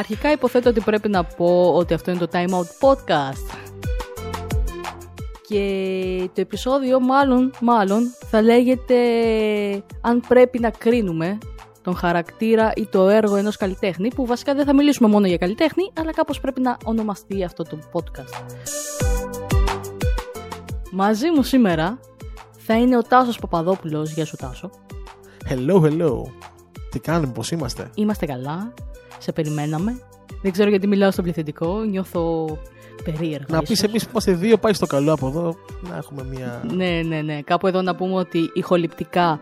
Αρχικά υποθέτω ότι πρέπει να πω ότι αυτό είναι το Time Out Podcast. Και το επεισόδιο μάλλον, μάλλον θα λέγεται αν πρέπει να κρίνουμε τον χαρακτήρα ή το έργο ενός καλλιτέχνη που βασικά δεν θα μιλήσουμε μόνο για καλλιτέχνη αλλά κάπως πρέπει να ονομαστεί αυτό το podcast. Μαζί μου σήμερα θα είναι ο Τάσος Παπαδόπουλος. Γεια σου Τάσο. Hello, hello. Τι κάνουμε, πώς είμαστε; Είμαστε καλά. Σε περιμέναμε. Δεν ξέρω γιατί μιλάω στο πληθυντικό. Νιώθω περίεργα. Να πεις εμείς που είμαστε δύο, πάει στο καλό από εδώ, να έχουμε μια... Ναι, ναι, ναι. Κάπου εδώ να πούμε ότι ηχοληπτικά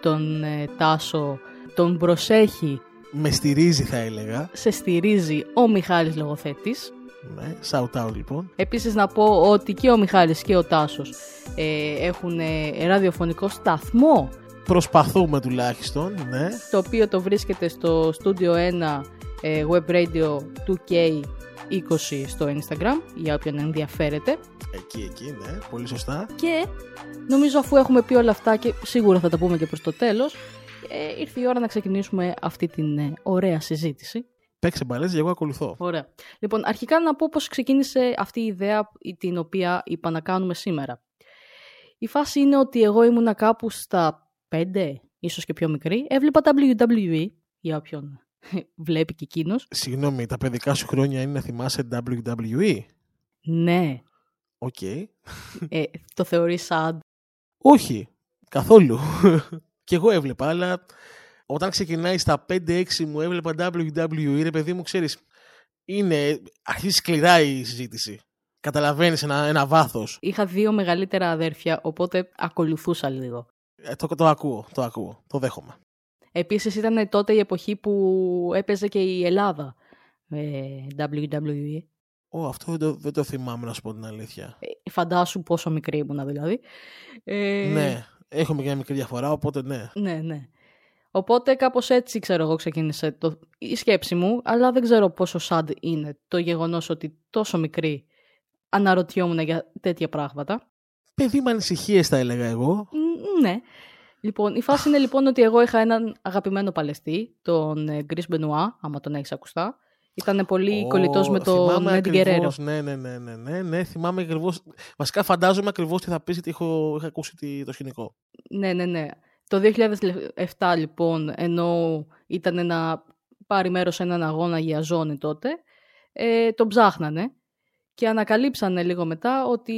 τον ε, Τάσο τον προσέχει. Με στηρίζει θα έλεγα. Σε στηρίζει ο Μιχάλης Λογοθέτης. Ναι, shout out λοιπόν. Επίσης να πω ότι και ο Μιχάλης και ο Τάσος ε, έχουν ε, ραδιοφωνικό σταθμό. Προσπαθούμε τουλάχιστον, ναι. Το οποίο το βρίσκεται στο Studio 1 ε, Web Radio 2K20 στο Instagram, για όποιον ενδιαφέρεται. Εκεί, εκεί, ναι, πολύ σωστά. Και νομίζω αφού έχουμε πει όλα αυτά και σίγουρα θα τα πούμε και προς το τέλος, ε, ήρθε η ώρα να ξεκινήσουμε αυτή την ε, ωραία συζήτηση. Παίξε μπαλές, εγώ ακολουθώ. Ωραία. Λοιπόν, αρχικά να πω πώς ξεκίνησε αυτή η ιδέα την οποία είπα να κάνουμε σήμερα. Η φάση είναι ότι εγώ ήμουνα κάπου στα 5, ίσως και πιο μικρή. Έβλεπα WWE, για όποιον βλέπει και εκείνος. Συγγνώμη, τα παιδικά σου χρόνια είναι να θυμάσαι WWE. Ναι. Ok. Okay. Ε, το θεωρείς sad. Όχι, καθόλου. και εγώ έβλεπα, αλλά όταν ξεκινάει στα 5-6 μου έβλεπα WWE, ρε παιδί μου, ξέρεις, είναι, αρχίζει σκληρά η συζήτηση. Καταλαβαίνεις ένα, ένα βάθος. Είχα δύο μεγαλύτερα αδέρφια, οπότε ακολουθούσα λίγο. Ε, το, το ακούω, το ακούω, το δέχομαι. Επίσης ήταν τότε η εποχή που έπαιζε και η Ελλάδα ε, WWE. Ω, αυτό δεν το, δεν το θυμάμαι να σου πω την αλήθεια. Ε, φαντάσου πόσο μικρή ήμουνα δηλαδή. Ε... Ναι, έχουμε και μια μικρή διαφορά, οπότε ναι. Ναι, ναι. Οπότε κάπως έτσι ξέρω εγώ ξεκίνησε το... η σκέψη μου, αλλά δεν ξέρω πόσο sad είναι το γεγονός ότι τόσο μικρή αναρωτιόμουν για τέτοια πράγματα. Παιδί με ανησυχίες θα έλεγα εγώ. Ναι. Λοιπόν, η φάση είναι λοιπόν ότι εγώ είχα έναν αγαπημένο παλαιστή, τον Γκρις Μπενουά, άμα τον έχεις ακουστά. Ήταν πολύ oh, κολλητός με τον Νέντ Γκερέρο. Ναι, ναι, ναι, ναι, ναι, ναι, θυμάμαι ακριβώ. Βασικά φαντάζομαι ακριβώς τι θα πεις γιατί έχω, είχα ακούσει το σκηνικό. Ναι, ναι, ναι. Το 2007 λοιπόν, ενώ ήταν να πάρει μέρος σε έναν αγώνα για ζώνη τότε, ε, τον ψάχνανε και ανακαλύψανε λίγο μετά ότι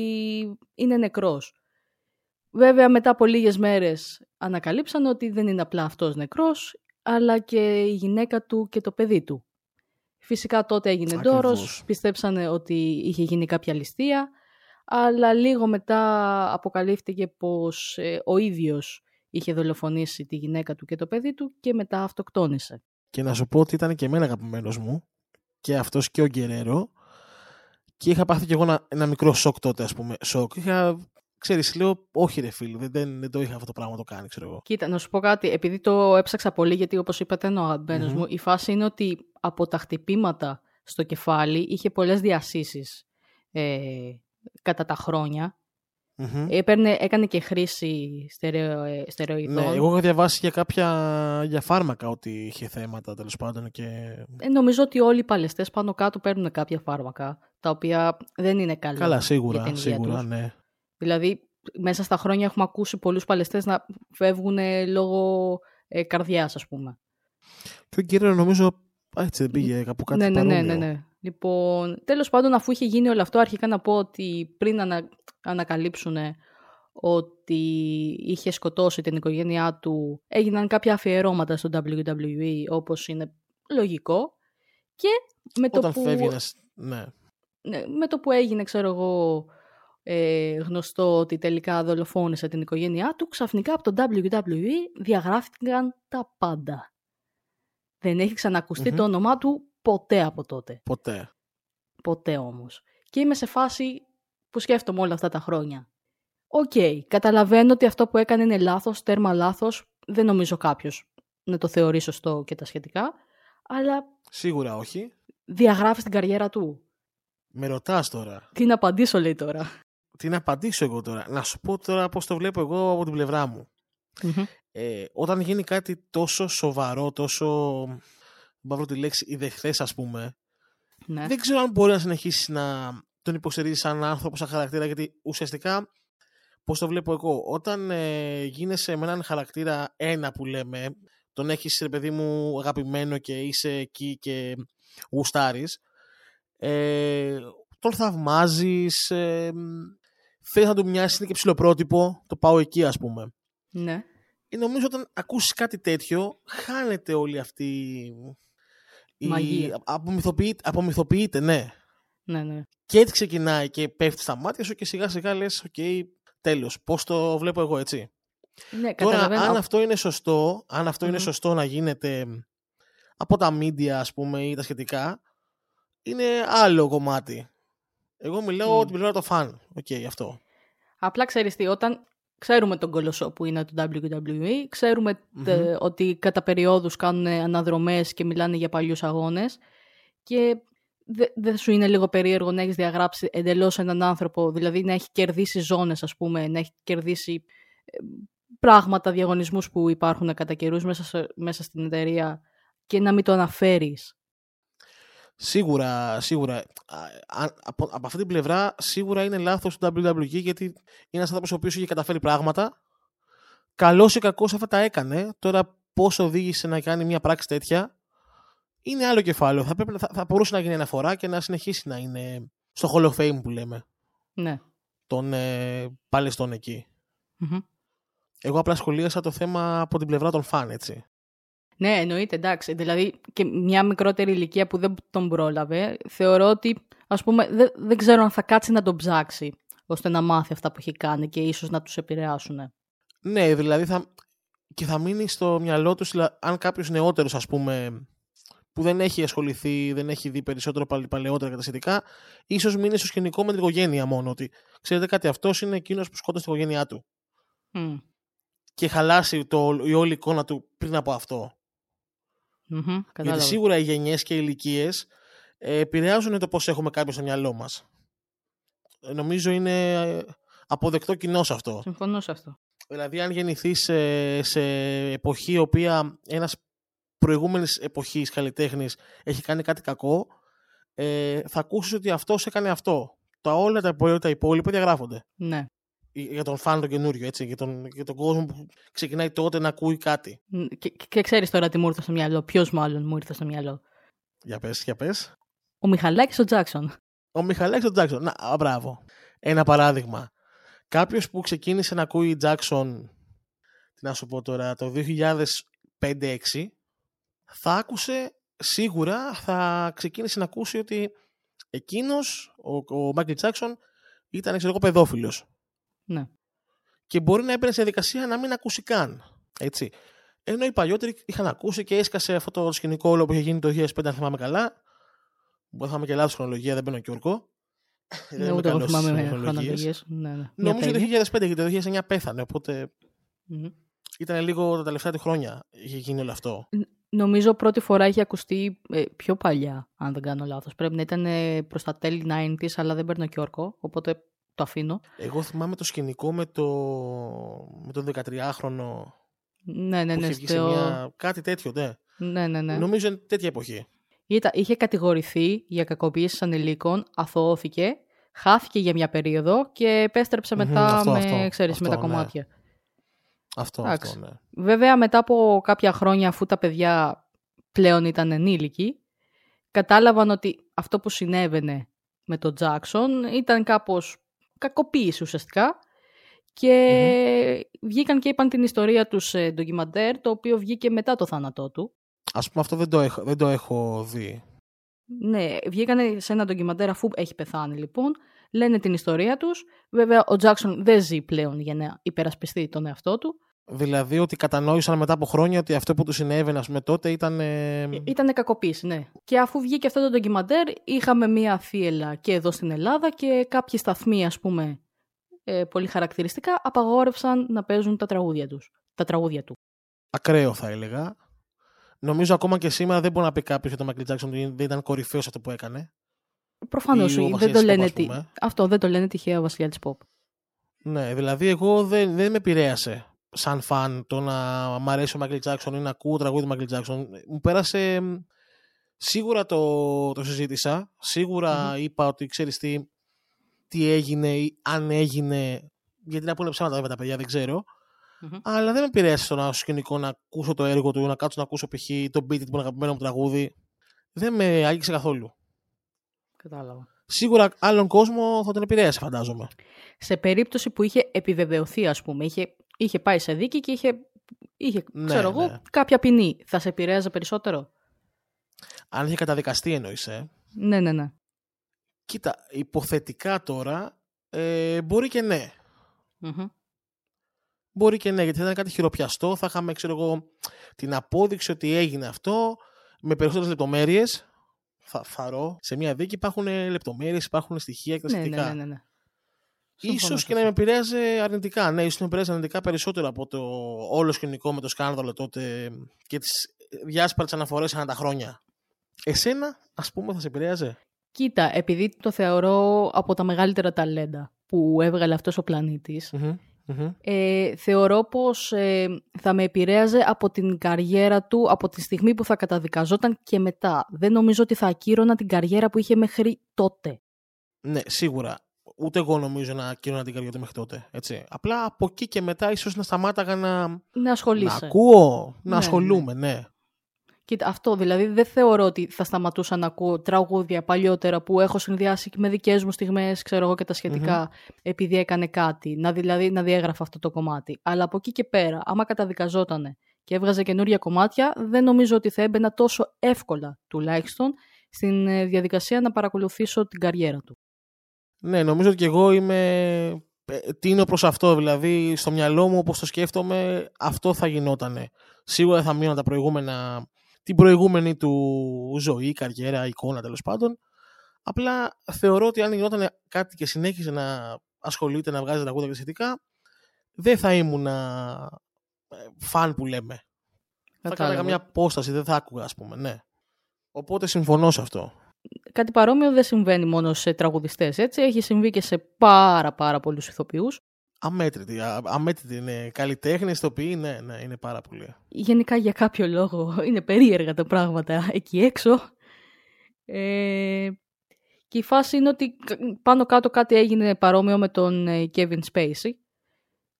είναι νεκρός. Βέβαια μετά από λίγες μέρες ανακαλύψαν ότι δεν είναι απλά αυτός νεκρός, αλλά και η γυναίκα του και το παιδί του. Φυσικά τότε έγινε ντόρος, πιστέψανε ότι είχε γίνει κάποια ληστεία, αλλά λίγο μετά αποκαλύφθηκε πως ε, ο ίδιος είχε δολοφονήσει τη γυναίκα του και το παιδί του και μετά αυτοκτόνησε. Και να σου πω ότι ήταν και εμένα αγαπημένος μου και αυτός και ο Γκερέρο και είχα πάθει και εγώ ένα, ένα μικρό σοκ τότε ας πούμε. Σοκ. Είχα ξέρεις, λέω, όχι ρε φίλε, δεν, δεν, δεν, το είχα αυτό το πράγμα το κάνει, ξέρω εγώ. Κοίτα, να σου πω κάτι, επειδή το έψαξα πολύ, γιατί όπως είπατε είναι ο αγαπημενο mm-hmm. μου, η φάση είναι ότι από τα χτυπήματα στο κεφάλι είχε πολλές διασύσεις ε, κατά τα χρόνια. Mm-hmm. Έπαιρνε, έκανε και χρήση στερεο, ε, στερεοειδών. Ναι, εγώ είχα διαβάσει για κάποια για φάρμακα ότι είχε θέματα τέλος πάντων. Και... Ε, νομίζω ότι όλοι οι παλαιστές πάνω κάτω παίρνουν κάποια φάρμακα, τα οποία δεν είναι καλά. Καλά, σίγουρα, σίγουρα, ναι. Δηλαδή, μέσα στα χρόνια έχουμε ακούσει πολλούς παλαιστές να φεύγουν λόγω ε, καρδιάς, ας πούμε. Και ο κύριο νομίζω έτσι δεν πήγε κάπου κάτι ναι, ναι, ναι, ναι, ναι. Λοιπόν, τέλος πάντων, αφού είχε γίνει όλο αυτό, αρχικά να πω ότι πριν ανα, ανακαλύψουν ότι είχε σκοτώσει την οικογένειά του, έγιναν κάποια αφιερώματα στο WWE, όπως είναι λογικό. Και με το Όταν που... φεύγαινες, ναι. ναι. Με το που έγινε, ξέρω εγώ, ε, γνωστό ότι τελικά δολοφόνησε την οικογένειά του, ξαφνικά από το WWE διαγράφηκαν τα πάντα. Δεν έχει το όνομά του ποτέ από τότε. Ποτέ. Ποτέ όμως. Και είμαι σε φάση που σκέφτομαι όλα αυτά τα χρόνια. Οκ, καταλαβαίνω ότι αυτό που έκανε είναι λάθος, τέρμα λάθος. Δεν νομίζω κάποιος να το θεωρεί σωστό και τα σχετικά. Αλλά... Σίγουρα όχι. Διαγράφεις την καριέρα του. Με ρωτάς τώρα. Τι να απαντήσω λέει τώρα τι να απαντήσω εγώ τώρα; Να σου πω τώρα πώς το βλέπω εγώ από την πλευρά μου. Ε, όταν γίνει κάτι τόσο σοβαρό, τόσο Μπαύρω τη λέξη ιδεχθές, ας πούμε. Ναι. Δεν ξέρω αν μπορεί να συνεχίσεις να τον υποστηρίζεις σαν άνθρωπο, σαν χαρακτήρα, γιατί ουσιαστικά, πώς το βλέπω εγώ, όταν ε, γίνεσαι με έναν χαρακτήρα ένα που λέμε, τον έχεις ρε παιδί μου αγαπημένο και είσαι εκεί και γουστάρεις, ε, τον θαυμάζεις, ε, θε να του μοιάσει, είναι και ψιλοπρότυπο, το πάω εκεί, ας πούμε. Ναι. Ε, νομίζω όταν ακούσεις κάτι τέτοιο, χάνεται όλη αυτή η... Μαγεία. Απομυθοποιείται, απομυθοποιείται, ναι. Ναι, ναι. Και έτσι ξεκινάει και πέφτει στα μάτια σου και σιγά σιγά λες: Οκ, τέλος. Πώς το βλέπω εγώ έτσι. ναι Τώρα, καταλαβαίνω. αν αυτό είναι σωστό, αν αυτό είναι Μμμ. σωστό να γίνεται από τα media, ας πούμε, ή τα σχετικά, είναι άλλο κομμάτι. Εγώ μιλάω Μμ. την πλευρά του φαν. Οκ, αυτό. Απλά ξέρεις τι, όταν ξέρουμε τον κολοσσό που είναι το WWE, ξέρουμε Μμμ. τε- ότι κατά περιόδους κάνουν αναδρομές και μιλάνε για παλιούς αγώνες και δε- δεν σου είναι λίγο περίεργο να έχεις διαγράψει εντελώς έναν άνθρωπο, δηλαδή να έχει κερδίσει ζώνες ας πούμε, να έχει κερδίσει ε, πράγματα, διαγωνισμούς που υπάρχουν κατά καιρούς μέσα, σε- μέσα στην εταιρεία και να μην το αναφέρεις. Σίγουρα, σίγουρα. Α, α- από, από αυτή την πλευρά, σίγουρα είναι λάθος του WWE γιατί είναι ένας άνθρωπος ο οποίος είχε καταφέρει πράγματα. Καλός ή κακός αυτά τα έκανε. Τώρα, πώς οδήγησε να κάνει μια πράξη τέτοια, είναι άλλο κεφάλαιο. Θα, πρέπει, να- θα, θα μπορούσε να γίνει αναφορά και να συνεχίσει να είναι στο Hall of Fame που λέμε. Ναι. Των ε, παλαιστών εκεί. Μμμ. Εγώ απλά σχολίασα το θέμα από την πλευρά των φαν, έτσι. Ναι, εννοείται, εντάξει. Δηλαδή και μια μικρότερη ηλικία που δεν τον πρόλαβε, θεωρώ ότι, ας πούμε, δεν, δεν ξέρω αν θα κάτσει να τον ψάξει, ώστε να μάθει αυτά που έχει κάνει και ίσως να τους επηρεάσουν. Ναι, δηλαδή θα, και θα μείνει στο μυαλό τους, δηλα- αν κάποιος νεότερος, ας πούμε, που δεν έχει ασχοληθεί, δεν έχει δει περισσότερο παλ- παλαιότερα και τα σχετικά, ίσως μείνει στο σκηνικό με την οικογένεια μόνο. Ότι ξέρετε κάτι, αυτός είναι εκείνος που σκότωσε την οικογένειά του. Μμ. Και χαλάσει το, η όλη εικόνα του πριν από αυτό. Μμμ, Γιατί κατάλαβα. σίγουρα οι γενιές και οι ηλικίες επηρεάζουν το πώς έχουμε κάποιο στο μυαλό μας. Νομίζω είναι ε, αποδεκτό κοινό αυτό. Συμφωνώ σε αυτό. Δηλαδή, αν γεννηθείς σε, σε εποχή η οποία ένας προηγούμενης εποχής καλλιτέχνης έχει κάνει κάτι κακό, ε, θα ακούσεις ότι αυτός έκανε αυτό. Τα όλα τα υπόλοιπα, τα υπόλοιπα διαγράφονται. Ναι. Για τον φαν τον καινούριο, έτσι. Για τον, για τον κόσμο που ξεκινάει τότε να ακούει κάτι. Μ, Και, και, και ξέρεις τώρα τι μου ήρθε στο μυαλό. Ποιος μάλλον μου ήρθε στο μυαλό. Για πες, για πες. Ο Μιχαλάκης ο Τζάξον. Ο Μιχαλάκης τον Τζάξον. Να, α, μπράβο. Ένα παράδειγμα. Κάποιος που ξεκίνησε να ακούει Τζάξον, τι να σου πω τώρα, το 2005-2006, θα άκουσε σίγουρα, θα ξεκίνησε να ακούσει ότι εκείνος, ο, ο Μάικλ Τζάξον, ήταν ξέρω εγώ παιδόφιλος. Ναι. Και μπορεί να έμπαινε σε διαδικασία να μην ακούσει καν. Έτσι. Ενώ οι παλιότεροι είχαν ακούσει και έσκασε αυτό το σκηνικό όλο που είχε γίνει το 2005, αν θυμάμαι καλά. Μπορεί να είχαμε και λάθος χρονολογία, δεν μπαίνω και ορκό. Δεν Ναι, είμαι ούτε εγώ καλός στις θυμάμαι χρονολογίες. χρονολογίες. Ναι, ναι. Μια Νομίζω το τέλεια. 2005 γιατί το 2009 πέθανε, οπότε Μμμ. ήταν λίγο τα τελευταία του χρόνια είχε γίνει όλο αυτό. Νομίζω πρώτη φορά είχε ακουστεί ε, πιο παλιά, αν δεν κάνω λάθος. Πρέπει να ήταν ε, προς τα τέλη 90s, αλλά δεν παίρνω και όρκο, οπότε το αφήνω. Εγώ θυμάμαι το σκηνικό με, το... με τον 13χρονο Ναι, ναι, που ναι. είχε βγει σε στο- μια... κάτι τέτοιο, ναι. ναι, ναι, ναι. Νομίζω είναι τέτοια εποχή. Ήταν, είχε κατηγορηθεί για κακοποίηση ανηλίκων, αθωώθηκε, χάθηκε για μια περίοδο και επέστρεψε Μμμ, μετά αυτό, με, αυτό, ξέρεις, με τα αυτό, ναι. κομμάτια. Αυτό, Εντάξει. αυτό, ναι. Βέβαια, μετά από κάποια χρόνια, αφού τα παιδιά πλέον ήταν ενήλικοι, κατάλαβαν ότι αυτό που συνέβαινε με τον Τζάξον ήταν κάπως κακοποίηση ουσιαστικά και βγήκαν και είπαν την ιστορία τους σε ντοκιμαντέρ, το οποίο βγήκε μετά το θάνατό του. Ας πούμε αυτό δεν το έχω, δεν το έχω δει. Ναι, βγήκαν σε ένα ντοκιμαντέρ αφού έχει πεθάνει λοιπόν, λένε την ιστορία τους. Βέβαια, ο Τζάξον δεν ζει πλέον για να υπερασπιστεί τον εαυτό του. Δηλαδή ότι κατανόησαν μετά από χρόνια ότι αυτό που τους συνέβαινε ας πούμε, τότε ήταν. ε, Ήταν κακοποίηση, ναι. Και αφού βγήκε αυτό το ντοκιμαντέρ, είχαμε μία θύελα και εδώ στην Ελλάδα και κάποιοι σταθμοί, ας πούμε, ε, πολύ χαρακτηριστικά, απαγόρευσαν να παίζουν τα τραγούδια τους. Τα τραγούδια του. ακραίο θα έλεγα. Νομίζω ακόμα και σήμερα δεν μπορεί να πει κάποιος για τον Μάικλ Τζάξον ότι δεν ήταν κορυφαίος αυτό που έκανε. Προφανώς Ή ο δεν Βασίλης το Pop, λένε. ας Τι... πούμε. Αυτό δεν το λένε τυχαία ο Βασιλιά Pop. Ναι, δηλαδή εγώ δεν, δεν με επηρέασε σαν φαν το να μ' αρέσει ο Μάικλ Τζάξον ή να ακούω τραγούδι του Μάικλ Τζάξον. Μου πέρασε μ, Σίγουρα το, το συζήτησα. σιγουρα είπα ότι ξέρεις τι, τι έγινε ή αν έγινε. Γιατί να πούνε ψέματα βέβαια τα παιδιά, δεν ξερω Αλλά δεν με επηρέασε στο σκηνικό να ακούσω το έργο του, να κάτσω να ακούσω π.χ. το beat του αγαπημένο μου τραγούδι. Δεν με άγγιξε καθόλου. Κατάλαβα. Σίγουρα άλλον κόσμο θα τον επηρέασε, φαντάζομαι. Σε περίπτωση που είχε επιβεβαιωθεί, ας πούμε, είχε, είχε πάει σε δίκη και είχε, είχε ναι, ξέρω εγώ, ναι. κάποια ποινή, θα σε επηρέαζε περισσότερο; Αν είχε καταδικαστεί εννοείς, ε. Ναι, ναι, ναι. Κοίτα, υποθετικά τώρα, ε, μπορεί και ναι. Μπορεί και ναι, γιατί θα ήταν κάτι χειροπιαστό, θα είχαμε, ξέρω εγώ, την απόδειξη ότι έγινε αυτό, με περισσότερες λεπτομέρειες, θα, θαρώ, σε μια δίκη υπάρχουν λεπτομέρειες, υπάρχουν στοιχεία και τα ναι, ναι, ναι, ναι. Ίσως και να με επηρέαζε αρνητικά. Ναι, ίσως να με επηρέαζε αρνητικά περισσότερο από το όλο σκηνικό με το σκάνδαλο τότε και τις διάσπαρτες αναφορές ανά τα χρόνια. Εσένα, ας πούμε, θα σε επηρέαζε; Κοίτα, επειδή το θεωρώ από τα μεγαλύτερα ταλέντα που έβγαλε αυτός ο πλανητης ε, θεωρώ πως ε, θα με επηρέαζε από την καριέρα του από τη στιγμή που θα καταδικαζόταν και μετά. Δεν νομίζω ότι θα ακύρωνα την καριέρα που είχε μέχρι τότε. Ναι, σίγουρα. Ούτε εγώ νομίζω να ακύρωνα την καριέρα του μέχρι τότε. Έτσι. Απλά από εκεί και μετά ίσως να σταμάταγα να, να, να ακούω, να ναι, ασχολούμαι, ναι. ναι. Κοίτα, αυτό δηλαδή δεν θεωρώ ότι θα σταματούσα να ακούω τραγούδια παλιότερα που έχω συνδυάσει με δικές μου στιγμές, ξέρω εγώ και τα σχετικα επειδή έκανε κάτι. Να, δηλαδή να διέγραφα αυτό το κομμάτι. Αλλά από εκεί και πέρα, άμα καταδικαζότανε και έβγαζε καινούργια κομμάτια, δεν νομίζω ότι θα έμπαινα τόσο εύκολα τουλάχιστον στην ε, διαδικασία να παρακολουθήσω την καριέρα του. Ναι, νομίζω ότι και εγώ είμαι. Ε, τίνω προς αυτό. Δηλαδή, στο μυαλό μου, όπως το σκέφτομαι, αυτό θα γινότανε. Σίγουρα θα μείνω τα προηγούμενα την προηγούμενη του ζωή, καριέρα, εικόνα τέλος πάντων. Απλά θεωρώ ότι αν γινόταν κάτι και συνέχιζε να ασχολείται, να βγάζει τραγούδια και σχετικά, δεν θα ήμουν φαν που λέμε. Θα έκανα καμιά απόσταση, δεν θα άκουγα, ας πούμε, ναι. Οπότε συμφωνώ σε αυτό. Κάτι παρόμοιο δεν συμβαίνει μόνο σε τραγουδιστές, έτσι. Έχει συμβεί και σε πάρα πάρα πολλούς ηθοποιούς Αμέτρητη. Αμέτρητη είναι. Καλλιτέχνη, ηθοποιοί, ναι, ναι, είναι πάρα πολύ. Γενικά για κάποιο λόγο είναι περίεργα τα πράγματα εκεί έξω. Ε, και η φάση είναι ότι πάνω κάτω κάτι έγινε παρόμοιο με τον ε, Kevin Spacey,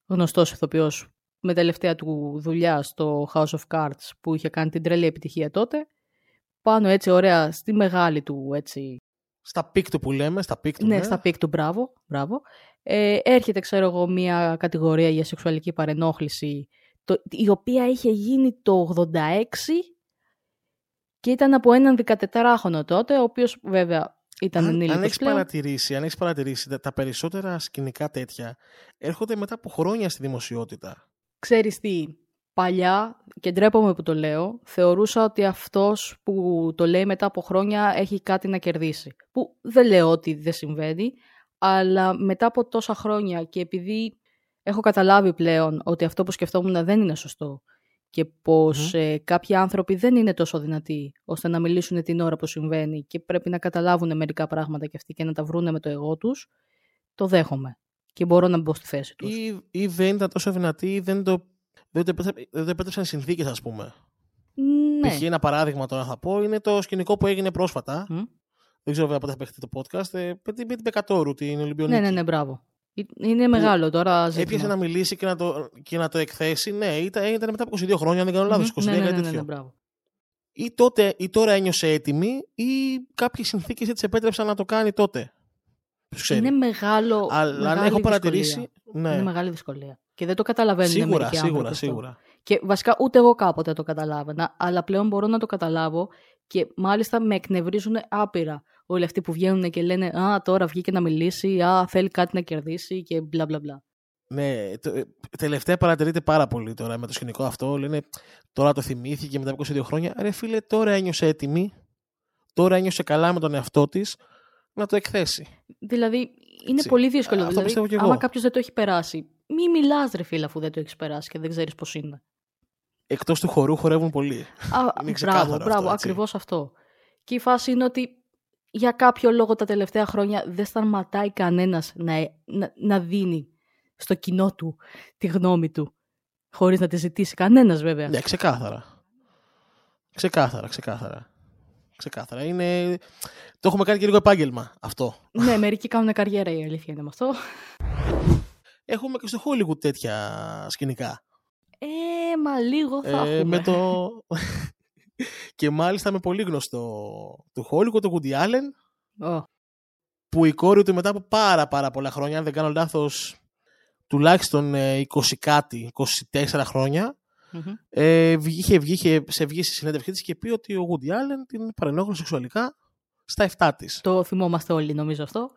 γνωστός ηθοποιός με τελευταία του δουλειά στο House of Cards που είχε κάνει την τρελή επιτυχία τότε. Πάνω έτσι ωραία στη μεγάλη του έτσι... Στα peak του που λέμε, στα peak του. Ναι, ναι. στα peak του, μπράβο. μπράβο. Ε, έρχεται, ξέρω εγώ, μια κατηγορία για σεξουαλική παρενόχληση, το, η οποία είχε γίνει το 86 και ήταν από έναν 14χρονο τότε, ο οποίος βέβαια ήταν αν, ενήλικος αν έχεις παρατηρήσει, αν έχεις παρατηρήσει, τα, περισσότερα σκηνικά τέτοια έρχονται μετά από χρόνια στη δημοσιότητα. Ξέρεις τι, παλιά, και ντρέπομαι που το λέω, θεωρούσα ότι αυτός που το λέει μετά από χρόνια έχει κάτι να κερδίσει. Που δεν λέω ότι δεν συμβαίνει, αλλά μετά από τόσα χρόνια και επειδή έχω καταλάβει πλέον ότι αυτό που σκεφτόμουν δεν είναι σωστό και πως ε, κάποιοι άνθρωποι δεν είναι τόσο δυνατοί ώστε να μιλήσουν την ώρα που συμβαίνει και πρέπει να καταλάβουν μερικά πράγματα και αυτοί και να τα βρούνε με το εγώ τους, το δέχομαι και μπορώ να μπω στη θέση τους. Ή, ή δεν ήταν τόσο δυνατοί ή δεν το, δεν το, δεν το επέτρεψαν συνθήκες ας πούμε. Ναι. Π.χ. ένα παράδειγμα τώρα θα πω είναι το σκηνικό που έγινε πρόσφατα δεν ξέρω βέβαια πότε θα παίχτε το podcast. Ε, με την Πεκατόρου, την Ολυμπιονίκη. Ναι, ναι, ναι, μπράβο. Είναι μεγάλο τώρα ζήτημα. Έπιασε να μιλήσει και να το, και να το εκθέσει. Ναι, ήταν, ήταν μετά από 22 χρόνια, αν δεν κάνω λάθος. 22 ναι, ναι, ναι, ναι, ναι, μπράβο. Ή, τότε, ή τώρα ένιωσε έτοιμη, ή κάποιες συνθήκες έτσι επέτρεψαν να το κάνει τότε. Είναι μεγάλο. Αλλά αν έχω παρατηρήσει. Ναι. Είναι μεγάλη δυσκολία. Και δεν το καταλαβαίνουν Σίγουρα, σίγουρα, σίγουρα. Και βασικά ούτε εγώ κάποτε το καταλάβαινα, αλλά πλέον μπορώ να το καταλάβω και μάλιστα με εκνευρίζουν άπειρα όλοι αυτοί που βγαίνουν και λένε «Α, τώρα βγήκε να μιλήσει, α, θέλει κάτι να κερδίσει» και μπλα μπλα μπλα. Ναι, το, ε, τελευταία παρατηρείται πάρα πολύ τώρα με το σκηνικό αυτό. Λένε τώρα το θυμήθηκε μετά από 22 χρόνια. Ρε φίλε, τώρα ένιωσε έτοιμη, τώρα ένιωσε καλά με τον εαυτό της να το εκθέσει. Δηλαδή, είναι Έτσι. πολύ δύσκολο. Αυτό δηλαδή, και εγώ. άμα κάποιος δεν το έχει περάσει, μη μιλάς, ρε φίλε, αφού δεν το έχεις περάσει και δεν ξέρεις πώς είναι. Εκτός του χορού χορεύουν πολύ. Α, είναι μπράβο, μπράβο, ακριβώς αυτό. Και η φάση είναι ότι για κάποιο λόγο τα τελευταία χρόνια δεν σταματάει κανένας να, να, να δίνει στο κοινό του τη γνώμη του χωρίς να τη ζητήσει κανένας βέβαια. Ναι, ξεκάθαρα. Ξεκάθαρα, ξεκάθαρα. Ξεκάθαρα. Είναι... Το έχουμε κάνει και λίγο επάγγελμα αυτό. ναι, μερικοί κάνουν καριέρα η αλήθεια είναι με αυτό. Έχουμε και στο Hollywood τέτοια σκηνικά. Ε, μα λίγο θα Ε, έχουμε. με το... και μάλιστα με πολύ γνωστό του Hollywood, τον Woody Allen, Ω, που η κόρη του μετά από πάρα πάρα πολλά χρόνια, αν δεν κάνω λάθος, τουλάχιστον ε, 20 κάτι, 24 χρόνια, μμμ. ε, βγή- είχε βγει είχε σε βγει στη συνέντευξή της και πει ότι ο Woody Allen την παρενόχλησε σεξουαλικά στα 7 της. Το θυμόμαστε όλοι νομίζω αυτό.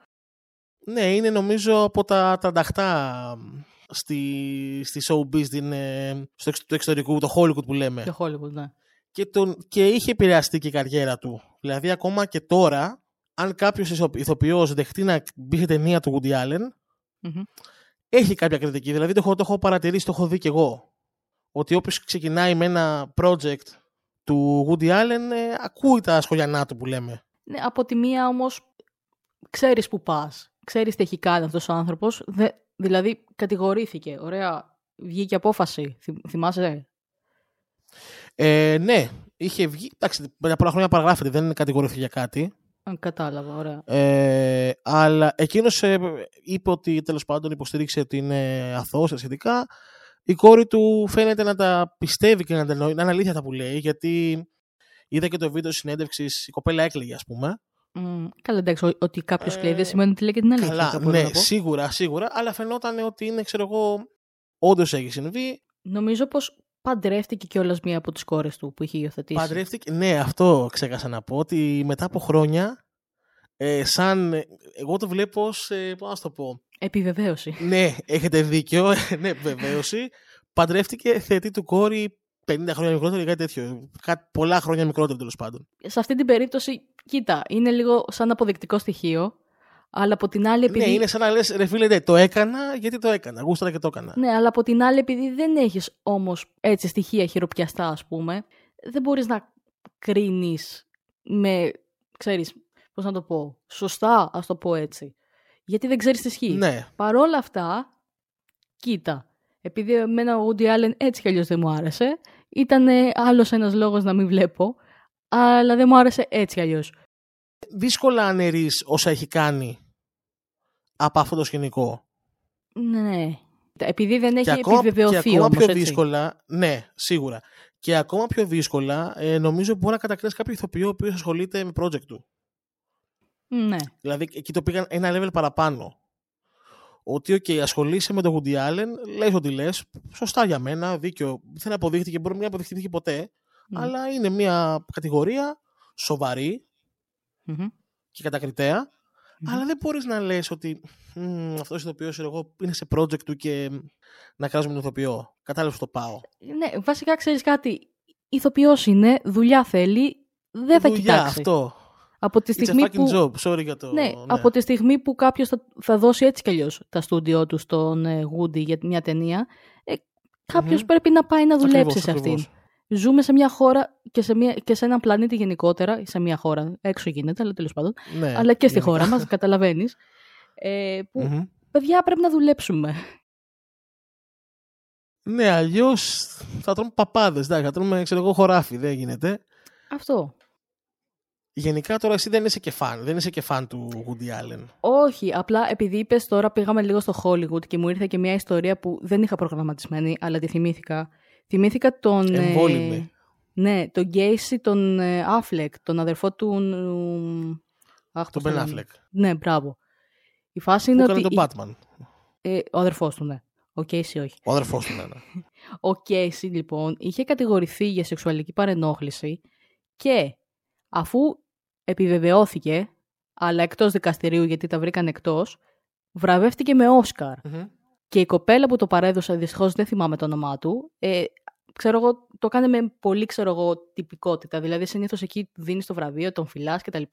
Ναι, είναι νομίζω από τα τρανταχτά στη, στη showbiz, την, ε, στο εξ, του εξωτερικού, το Hollywood που λέμε. Το Hollywood, ναι. Και, τον, και είχε επηρεαστεί και η καριέρα του. Δηλαδή, ακόμα και τώρα, αν κάποιος ηθοποιός δεχτεί να μπει σε ταινία του Woody Allen, Μμμ. έχει κάποια κριτική. Δηλαδή, το έχω, το έχω παρατηρήσει, το έχω δει κι εγώ. Ότι όποιος ξεκινάει με ένα project του Woody Allen, ε, ακούει τα σχολιανά του που λέμε. Ναι, από τη μία όμως ξέρεις που πας. Ξέρεις τι έχει κάνει αυτός ο άνθρωπος. Δε, δηλαδή κατηγορήθηκε. Ωραία. Βγήκε απόφαση. Θυ- θυμάσαι; Ε, ναι, είχε βγει. Εντάξει, μετά πολλά χρόνια παραγράφεται, δεν κατηγορήθηκε για κάτι. Αν κατάλαβα. Ωραία. Ε, αλλά εκείνος είπε ότι τέλος πάντων υποστήριξε ότι είναι αθώο σχετικά. Η κόρη του φαίνεται να τα πιστεύει και να τα εννοεί, να είναι αλήθεια τα που λέει, γιατί είδα και το βίντεο συνέντευξης, η κοπέλα έκλαιγε, ας πούμε. Μ, καλά, εντάξει, ο- ότι κάποιος Ε, κλαίει δεν σημαίνει ότι λέει και την αλήθεια. Καλά, θα μπορώ ναι, να πω. σίγουρα, σίγουρα, αλλά φαινόταν ότι είναι, ξέρω εγώ, όντως έχει συμβεί. Νομίζω πως παντρεύτηκε κιόλας μία από τις κόρες του που είχε υιοθετήσει. Παντρεύτηκε. Ναι, αυτό ξέχασα να πω, ότι μετά από χρόνια, ε, σαν. Εγώ το βλέπω ως, ε, πώς να σου το πω. Επιβεβαίωση. Ναι, έχετε δίκιο. ναι, βεβαίωση. Παντρεύτηκε θεατή του κόρη 50 χρόνια μικρότερη ή κάτι τέτοιο. Κάτι, πολλά χρόνια μικρότερο τέλος πάντων. Σε αυτή την περίπτωση, κοίτα, είναι λίγο σαν αποδεικτικό στοιχείο. Αλλά από την άλλη, επειδή... Ναι, είναι σαν να λες, ρε φίλε, ναι, το έκανα γιατί το έκανα. Γούσταρα και το έκανα. Ναι, αλλά από την άλλη, επειδή δεν έχεις όμως έτσι στοιχεία χειροπιαστά, ας πούμε, δεν μπορείς να κρίνεις με, ξέρεις, πώς να το πω, σωστά, ας το πω έτσι. Γιατί δεν ξέρεις τι ισχύει. Ναι. Παρόλα αυτά, κοίτα, επειδή εμένα ο Woody Allen έτσι κι αλλιώς δεν μου άρεσε, ήταν άλλος ένας λόγος να μην βλέπω, αλλά δεν μου άρεσε έτσι κι αλλιώς. Δύσκολα αναιρεί όσα έχει κάνει από αυτό το σκηνικό. Ναι. Επειδή δεν έχει και ακόμα, και επιβεβαιωθεί ακόμα όμως, πιο έτσι. δύσκολα, ναι, σίγουρα. Και ακόμα πιο δύσκολα, ε, νομίζω μπορεί να κατακρίνει κάποιο ηθοποιό ο οποίος ασχολείται με project του. Ναι. Δηλαδή εκεί το πήγαν ένα level παραπάνω. Ότι, οκ, ασχολείσαι με τον Woody Allen, λες ό,τι λες, σωστά για μένα, δίκιο. Δεν αποδείχτηκε, μπορεί να μην αποδειχτεί ποτέ, Μμ. αλλά είναι μια κατηγορία σοβαρή Μμμ. και κατακριτέα, Μμμ. αλλά δεν μπορείς να λες ότι «Μμμ, αυτός ο ηθοποιός εγώ, είναι σε project του και να κράζουμε τον ηθοποιό. Κατάλαβες το πάω. Ναι, βασικά ξέρεις κάτι. Ηθοποιός είναι, δουλειά θέλει, δεν θα Δουλειά, κοιτάξει. αυτό. Από τη It's a στιγμή fucking που... job. Sorry για το... Ναι, από τη στιγμή που κάποιος θα, θα δώσει έτσι κι αλλιώς τα στούντιό του στον ε, Woody για μια ταινία, ε, κάποιος Μμμ. πρέπει να πάει να δουλέψει Ακριβώς, σε αυτήν. ακριβώς. Ζούμε σε μια χώρα και σε, μια, και σε έναν πλανήτη γενικότερα, σε μια χώρα, έξω γίνεται, αλλά τέλος πάντων, Ναι, αλλά και στη γενικά. χώρα μας, καταλαβαίνεις, ε, που Μμμ. παιδιά πρέπει να δουλέψουμε. Ναι, αλλιώς θα τρώμε παπάδες. Θα τρώμε, ξέρω εγώ, χωράφι. Δεν γίνεται. Αυτό. Γενικά τώρα εσύ δεν είσαι και φαν. Δεν είσαι και φαν του Woody Allen. Όχι, απλά επειδή είπες τώρα πήγαμε λίγο στο Hollywood και μου ήρθε και μια ιστορία που δεν είχα προγραμματισμένη, αλλά τη θυμήθηκα. Θυμήθηκα τον. ε, Εμβόλυμη. ναι, τον Γκέισι, τον ε, Affleck, τον αδερφό του. ε, Αχ, Τον πώς Ben το λένε. Affleck. Ναι, μπράβο. Η φάση Που είναι έκανε ότι. τον Batman. ε, ο αδερφός του, ναι. Ο Κέισι όχι. Ο αδερφός του, ναι. ναι. Ο Κέισι, λοιπόν, είχε κατηγορηθεί για σεξουαλική παρενόχληση και αφού επιβεβαιώθηκε, αλλά εκτός δικαστηρίου γιατί τα βρήκαν εκτός, βραβεύτηκε με Όσκαρ. Μμμ. Και η κοπέλα που το παρέδωσε, δυστυχώς δεν θυμάμαι το όνομά του, ε, ξέρω εγώ, το κάνει με πολύ ξέρω εγώ, τυπικότητα. Δηλαδή, συνήθως εκεί δίνεις το βραβείο, τον φυλάς κτλ.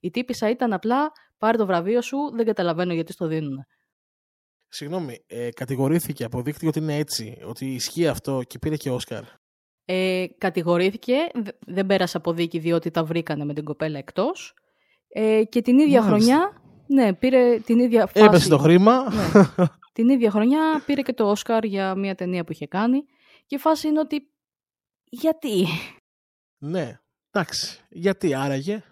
Η τύπησα ήταν απλά πάρε το βραβείο σου, δεν καταλαβαίνω γιατί στο δίνουν. Συγγνώμη, ε, κατηγορήθηκε, αποδείχτηκε ότι είναι έτσι, ότι ισχύει αυτό και πήρε και Όσκαρ. Ε, κατηγορήθηκε, δε- δεν πέρασε από δίκη διότι τα βρήκανε με την κοπέλα εκτός. Ε, και την ίδια Μάλιστα. χρονιά, ναι, πήρε την ίδια φάση. Έπεσε το χρήμα. Ναι. την ίδια χρονιά πήρε και το Όσκαρ για μια ταινία που είχε κάνει. Και η φάση είναι ότι γιατί; ναι. Εντάξει, γιατί άραγε.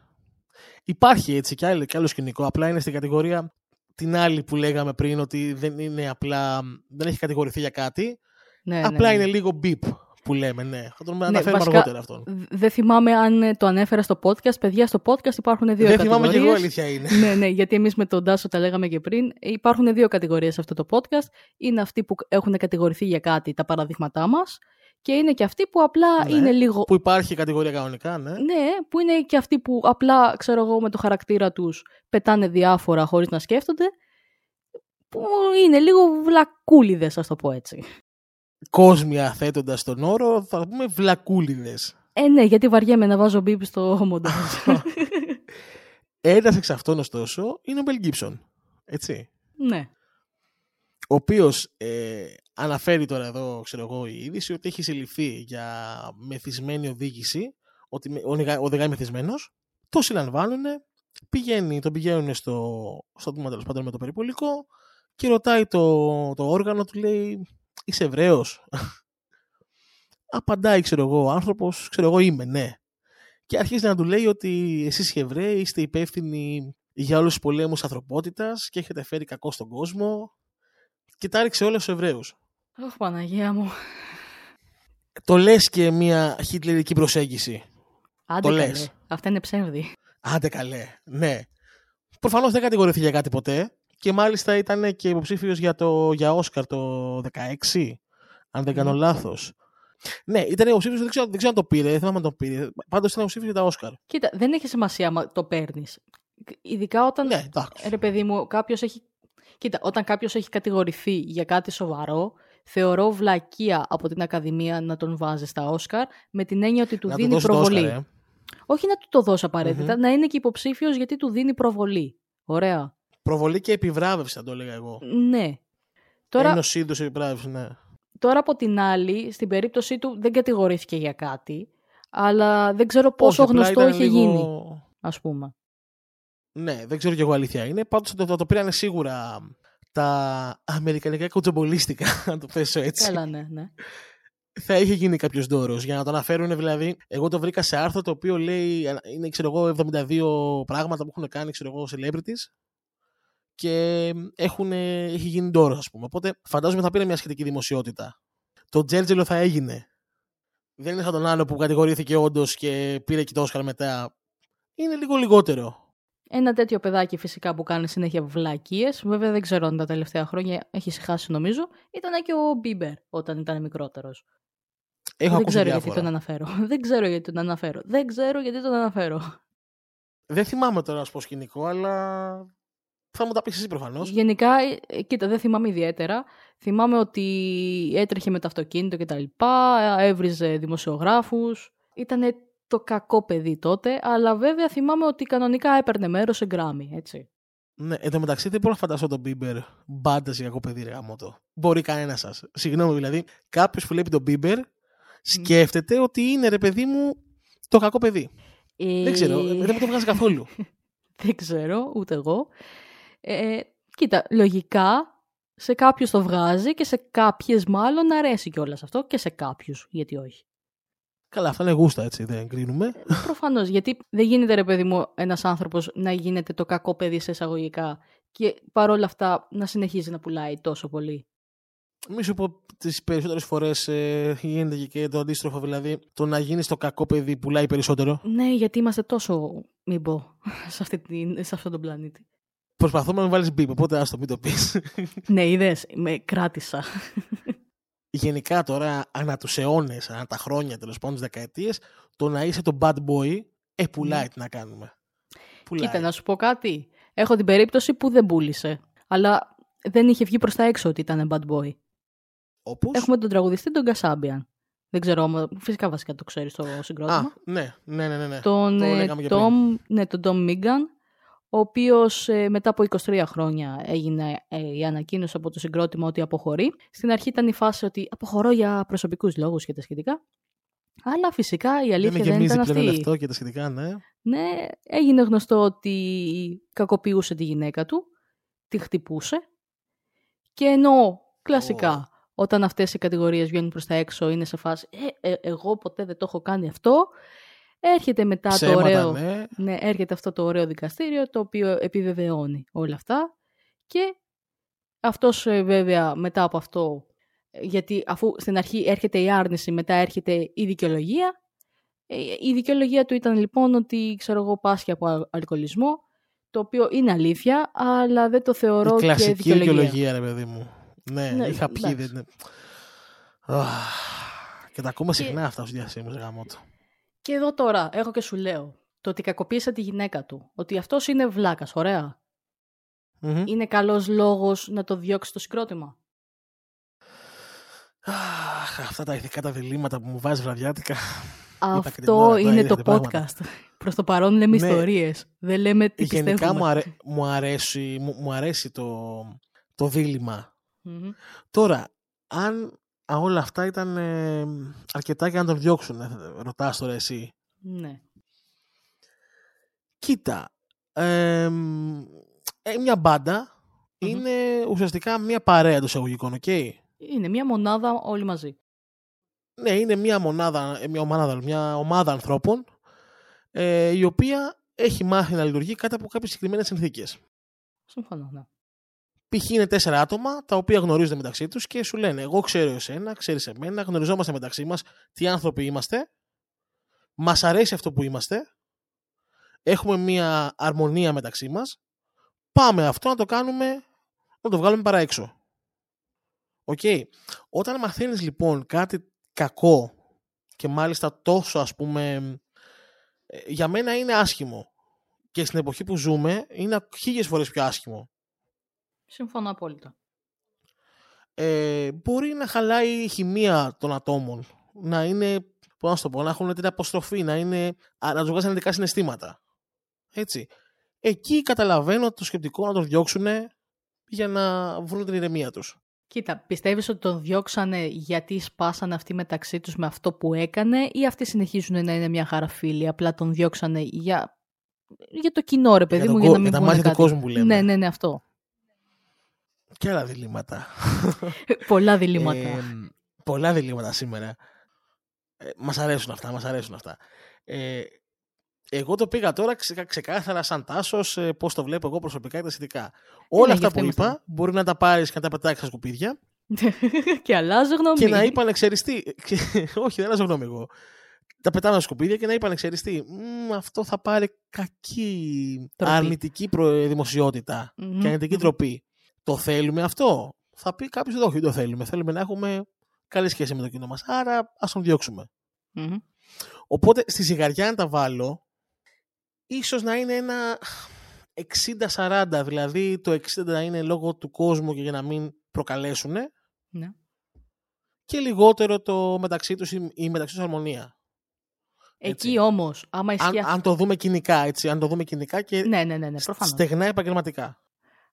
Υπάρχει έτσι κι άλλο, κι άλλο σκηνικό. Απλά είναι στην κατηγορία την άλλη που λέγαμε πριν ότι δεν είναι απλά, δεν έχει κατηγορηθεί για κάτι. Ναι, απλά ναι, ναι. είναι λίγο beep που λέμε, ναι. Θα τον Ναι, αναφέρουμε βασικά, αργότερα αυτόν. Δεν θυμάμαι αν ε, το ανέφερα στο podcast. Παιδιά, στο podcast υπάρχουν δύο Δεν κατηγορίες. θυμάμαι κι εγώ, αλήθεια είναι. ναι, ναι, γιατί εμείς με τον Τάσο τα λέγαμε και πριν. Υπάρχουν δύο κατηγορίες σε αυτό το podcast. Είναι αυτοί που έχουν κατηγορηθεί για κάτι, τα παραδείγματά μας. Και είναι και αυτοί που απλά Ναι, είναι λίγο... Που υπάρχει κατηγορία κανονικά, ναι. Ναι, που είναι και αυτοί που απλά, ξέρω εγώ, με το χαρακτήρα τους πετάνε διάφορα χωρίς να σκέφτονται. Που είναι λίγο βλακούλιδες, ας το πω έτσι. Κόσμια θέτοντας τον όρο, θα πούμε βλακούλιδες. Ε, ναι, γιατί βαριέμαι να βάζω μπίπ στο μοντάζ. Ένας εξ αυτών, ωστόσο, είναι ο Μπελ Γκίψον. Έτσι. ναι. Ο οποίος ε, αναφέρει τώρα εδώ, ξέρω εγώ, η είδηση ότι έχει συλληφθεί για μεθυσμένη οδήγηση, ότι με- οδηγά- οδηγάει μεθυσμένος. Το συλλαμβάνουν, πηγαίνει, τον πηγαίνουν στο, στο τμήμα τέλος πάντων με το περιπολικό και ρωτάει το, το όργανο, του λέει Είσαι Εβραίο. Απαντάει, ξέρω εγώ, ο άνθρωπος, ξέρω εγώ είμαι, ναι. Και αρχίζει να του λέει ότι εσείς οι Εβραίοι είστε υπεύθυνοι για όλους τους πολέμους ανθρωπότητας και έχετε φέρει κακό στον κόσμο. Και τα ρίξε όλα στου Εβραίου. Ωχ, Παναγία μου. Το λες και μια χιτλερική προσέγγιση. Άντε Το καλέ. λες. Αυτά είναι ψεύδι. Άντε καλέ. Ναι. Προφανώς δεν κατηγορηθεί για κάτι ποτέ. Και μάλιστα ήταν και υποψήφιος για, το, για Όσκαρ το 16, αν δεν κάνω Μμμ. λάθος. Ναι, ήταν υποψήφιος, δεν ξέρω, δεν ξέρω αν το πήρε, δεν θυμάμαι αν το πήρε. Πάντως ήταν υποψήφιος για τα Όσκαρ. Κοίτα, δεν έχει σημασία άμα το παίρνεις. Ειδικά όταν. Ναι, εντάξει. Ρε παιδί μου, κάποιος έχει. Κοίτα, όταν κάποιος έχει κατηγορηθεί για κάτι σοβαρό, θεωρώ βλακεία από την Ακαδημία να τον βάζει στα Όσκαρ με την έννοια ότι του να του δίνει δώσεις το προβολή. Όσκαρ, ε. Όχι να του το δώσει απαραίτητα, να είναι και υποψήφιος γιατί του δίνει προβολή. Ωραία. Προβολή και επιβράβευση, θα το έλεγα εγώ. Ναι. Τώρα, Ένωση είδους επιβράβευση, ναι. τώρα από την άλλη, στην περίπτωσή του δεν κατηγορήθηκε για κάτι, αλλά δεν ξέρω πόσο Όχι, απλά γνωστό ήταν είχε λίγο- γίνει, ας πούμε. Ναι, δεν ξέρω κι εγώ αλήθεια είναι. Πάντως το, το, το πήραν σίγουρα τα αμερικανικά κοτσομπολίστικα, να το θέσω έτσι. Καλά, ναι, ναι. θα είχε γίνει κάποιος δώρος. Για να το αναφέρουν, δηλαδή, εγώ το βρήκα σε άρθρο το οποίο λέει είναι ξέρω εγώ, 72 πράγματα που έχουν κάνει ξέρω εγώ, celebrities και έχουν, έχει γίνει δώρο, ας πούμε. Οπότε φαντάζομαι θα πήρε μια σχετική δημοσιότητα. Το Τζέρτζελο θα έγινε. Δεν είναι σαν τον άλλο που κατηγορήθηκε όντως και πήρε και το Όσκαρ μετά. Είναι λίγο λιγότερο. Ένα τέτοιο παιδάκι φυσικά που κάνει συνέχεια βλακίες, βέβαια δεν ξέρω αν τα τελευταία χρόνια έχει συχάσει νομίζω, ήταν και ο Μπίμπερ όταν ήταν μικρότερος. Έχω δεν ακούσει ξέρω διάφορα. γιατί τον αναφέρω. δεν ξέρω γιατί τον αναφέρω. Δεν ξέρω γιατί τον αναφέρω. Δεν θυμάμαι τώρα να σου πως σκηνικό, αλλά θα μου τα πεις εσύ προφανώς. Γενικά, ε, κοίτα, δεν θυμάμαι ιδιαίτερα. Θυμάμαι ότι έτρεχε με το αυτοκίνητο και τα λοιπά, έβριζε δημοσιογράφους. Ήτανε το κακό παιδί τότε, αλλά βέβαια θυμάμαι ότι κανονικά έπαιρνε μέρος σε Grammy, έτσι. Ναι, εν τω μεταξύ δεν μπορώ να φανταστώ τον Μπίμπερ μπάντα για κακό παιδί, ρε γαμώτο. Μπορεί κανένας σας. Συγγνώμη, δηλαδή, κάποιος που βλέπει τον Μπίμπερ σκέφτεται ότι είναι ρε παιδί μου το κακό παιδί. Ε, Δεν ξέρω, ε, δεν μου το βγάζει καθόλου. Δεν ξέρω, ούτε εγώ. Ε, κοίτα, λογικά σε κάποιους το βγάζει και σε κάποιες μάλλον αρέσει κιόλας αυτό και σε κάποιους, γιατί όχι. Καλά, αυτά είναι γούστα, έτσι, δεν κρίνουμε. Προφανώς, γιατί δεν γίνεται ρε παιδί μου ένας άνθρωπος να γίνεται το κακό παιδί σε εισαγωγικά και παρόλα αυτά να συνεχίζει να πουλάει τόσο πολύ. Μη σου πω τις περισσότερες φορές ε, γίνεται και το αντίστροφο, δηλαδή το να γίνεις το κακό παιδί πουλάει περισσότερο. Ναι, γιατί είμαστε τόσο, μην πω, σε, αυτή την, σε αυτόν τον πλανήτη. Προσπαθούμε να μην βάλεις μπίπ, οπότε άστο μην το πεις. ναι, είδες, με κράτησα. Γενικά τώρα, ανά τους αιώνες, ανά τα χρόνια τέλος πάντων, τις δεκαετίες, το να είσαι το bad boy, ε, πουλάει Ναι. τι να κάνουμε. Πουλάει. Κοίτα, να σου πω κάτι. Έχω την περίπτωση που δεν πούλησε. Αλλά δεν είχε βγει προς τα έξω ότι ήταν bad boy. Όπως... Έχουμε τον τραγουδιστή τον Κασάμπιαν. Δεν ξέρω, άμα- φυσικά βασικά το ξέρεις το συγκρότημα. Α, ναι, ναι, ναι, ναι. ναι. τον, το ε, λέγαμε και Tom, ναι, τον Tom Megan, ο οποίος ε, μετά από 23 χρόνια έγινε ε, η ανακοίνωση από το συγκρότημα ότι αποχωρεί. Στην αρχή ήταν η φάση ότι αποχωρώ για προσωπικούς λόγους και τα σχετικά. Αλλά φυσικά η Δεν αλήθεια με δεν, γεμίζει ήταν πλέον αυτή. αυτό και τα σχετικά, ναι. Ναι, έγινε γνωστό ότι κακοποιούσε τη γυναίκα του, τη χτυπούσε και ενώ κλασικά όταν αυτές οι κατηγορίες βγαίνουν προς τα έξω είναι σε φάση «Ε, ε, εγώ ποτέ δεν το έχω κάνει αυτό», Έρχεται μετά Ψέματα, το ωραίο... ναι. Ναι, έρχεται αυτό το ωραίο δικαστήριο, το οποίο επιβεβαιώνει όλα αυτά. Και αυτός ε, βέβαια μετά από αυτό, ε, γιατί αφού στην αρχή έρχεται η άρνηση, μετά έρχεται η δικαιολογία. Ε, Η δικαιολογία του ήταν λοιπόν ότι, ξέρω εγώ, πάσχει από α- αλκοολισμό, το οποίο είναι αλήθεια, αλλά δεν το θεωρώ Η και κλασική δικαιολογία. δικαιολογία, ρε παιδί μου. Ναι, Ναι, είχα πιει. εντάξει. Δεν... Αχ, Και τα ακούμε Και- συχνά αυτά στου διασύμου γάμο του. Και εδώ τώρα, έχω και σου λέω, το ότι κακοποίησε τη γυναίκα του, ότι αυτός είναι βλάκας, ωραία. Μμμ. Είναι καλός λόγος να το διώξει το συγκρότημα. Αχ, αυτά τα ηθικά τα διλήμματα που μου βάζεις βραδιάτικα. Είπα και την Αυτό ώρα, τώρα είναι είδατε το πράγματα. podcast. Προς το παρόν λέμε Ναι. ιστορίες. Δεν λέμε τι Γενικά πιστεύουμε. μου, αρέ- μου αρέσει, μου, μου αρέσει το, το δίλημα. Μμμ. Τώρα, αν α, όλα αυτά ήταν ε, αρκετά για να τον διώξουν, ε, ρωτάς τώρα εσύ. Ναι. Κοίτα, ε, μ, ε, μια μπαντα είναι ουσιαστικά μια παρέα των εισαγωγικών, οκ; Είναι μια μονάδα όλοι μαζί. Ναι, είναι μια μονάδα, ε, μια ομάδα, μια ομάδα ανθρώπων ε, η οποία έχει μάθει να λειτουργεί κάτω από κάποιες συγκεκριμένες συνθήκες. Συμφωνώ, ναι. Π.χ. είναι τέσσερα άτομα τα οποία γνωρίζονται μεταξύ τους και σου λένε εγώ ξέρω εσένα, ξέρεις εμένα, γνωριζόμαστε μεταξύ μας, τι άνθρωποι είμαστε, μας αρέσει αυτό που είμαστε, έχουμε μια αρμονία μεταξύ μας, πάμε αυτό να το κάνουμε, να το βγάλουμε παρά έξω. Οκ. Όταν μαθαίνεις λοιπόν κάτι κακό και μάλιστα τόσο ας πούμε, ε, για μένα είναι άσχημο και στην εποχή που ζούμε είναι χίλιες φορές πιο άσχημο. Συμφωνώ απόλυτα. ε, μπορεί να χαλάει η χημεία των ατόμων. Να είναι, πώς να σου το πω, να έχουν την αποστροφή, να, είναι, α, να τους βγάζει αρνητικά συναισθήματα. Έτσι. Εκεί καταλαβαίνω το σκεπτικό να τον διώξουν για να βρουν την ηρεμία τους. Κοίτα, πιστεύεις ότι τον διώξανε γιατί σπάσανε αυτοί μεταξύ τους με αυτό που έκανε ή αυτοί συνεχίζουν να είναι μια χαρά φίλοι, απλά τον διώξανε για, για το κοινό ρε παιδί Για μου, τον για κο- να μην για τα πούνε μάτια του κάτι. κόσμου που λέμε. Ναι, ναι, ναι, αυτό. Και άλλα διλήμματα. Πολλά διλήμματα. Ε, πολλά διλήμματα σήμερα. Ε, μας αρέσουν αυτά, μας αρέσουν αυτά. Ε, εγώ το πήγα τώρα ξεκα- ξεκάθαρα σαν τάσος, ε, πώς το βλέπω εγώ προσωπικά και τα σχετικά. Όλα γι' αυτά αυτό που είμαστε είπα μπορεί να τα πάρεις και να τα πετάξεις στα σκουπίδια και αλλάζω γνώμη. και να είπαν εξαιριστή. Όχι, δεν αλλάζω γνώμη εγώ. Τα πετάμε στα σκουπίδια και να είπαν εξαιριστή. «Μμ, αυτό θα πάρει κακή Τροπή. αρνητική προ- δημοσιότητα Μμμ, και αρνητική μμμ. τροπή. Το θέλουμε αυτό. Θα πει κάποιος όχι, δεν το θέλουμε. Θέλουμε να έχουμε καλή σχέση με το κοινό μας. Άρα ας τον διώξουμε. Μμμ. Οπότε στη ζυγαριά να τα βάλω, ίσως να είναι ένα 60-40. Δηλαδή το 60 να είναι λόγω του κόσμου και για να μην προκαλέσουν Ναι. και λιγότερο το μεταξύ τους η, η μεταξύ τους αρμονία. Έτσι. Εκεί όμως, άμα ισχύει Αν, αυτό- αν το δούμε κοινικά, έτσι, αν το δούμε κοινικά και Ναι, ναι, ναι, ναι, προφανώς. στεγνά επαγγελματικά.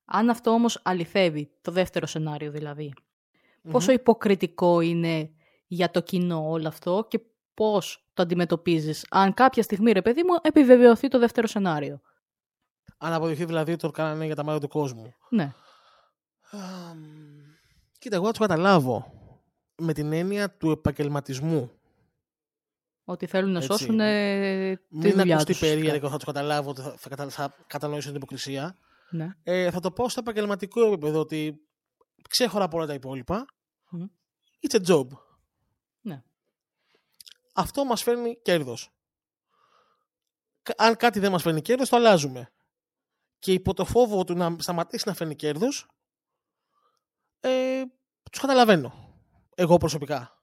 Αν αυτό όμως αληθεύει, το δεύτερο σενάριο δηλαδή, πόσο υποκριτικό είναι για το κοινό όλο αυτό και πώς το αντιμετωπίζεις αν κάποια στιγμή, ρε παιδί μου, επιβεβαιωθεί το δεύτερο σενάριο. Αν αποδειχθεί δηλαδή ότι το κάνανε για τα μάτια του κόσμου. Ναι. Αμ, Κοίτα, εγώ θα του καταλάβω. Με την έννοια του επαγγελματισμού. Ότι θέλουν να Έτσι. σώσουν ε, τη Μην δουλειά ακουστεί τους. περίεργο, θα του καταλάβω ότι θα, θα, κατα- θα κατανοήσω την υποκρισία. Ναι. Ε, θα το πω στο επαγγελματικό επίπεδο ότι ξέχωρα από όλα τα υπόλοιπα. Μμ. It's a job. Ναι. Αυτό μας φέρνει κέρδος. Κα- Αν κάτι δεν μας φέρνει κέρδος, το αλλάζουμε. Και υπό το φόβο του να σταματήσει να φέρνει κέρδος, ε, τους καταλαβαίνω. Εγώ προσωπικά.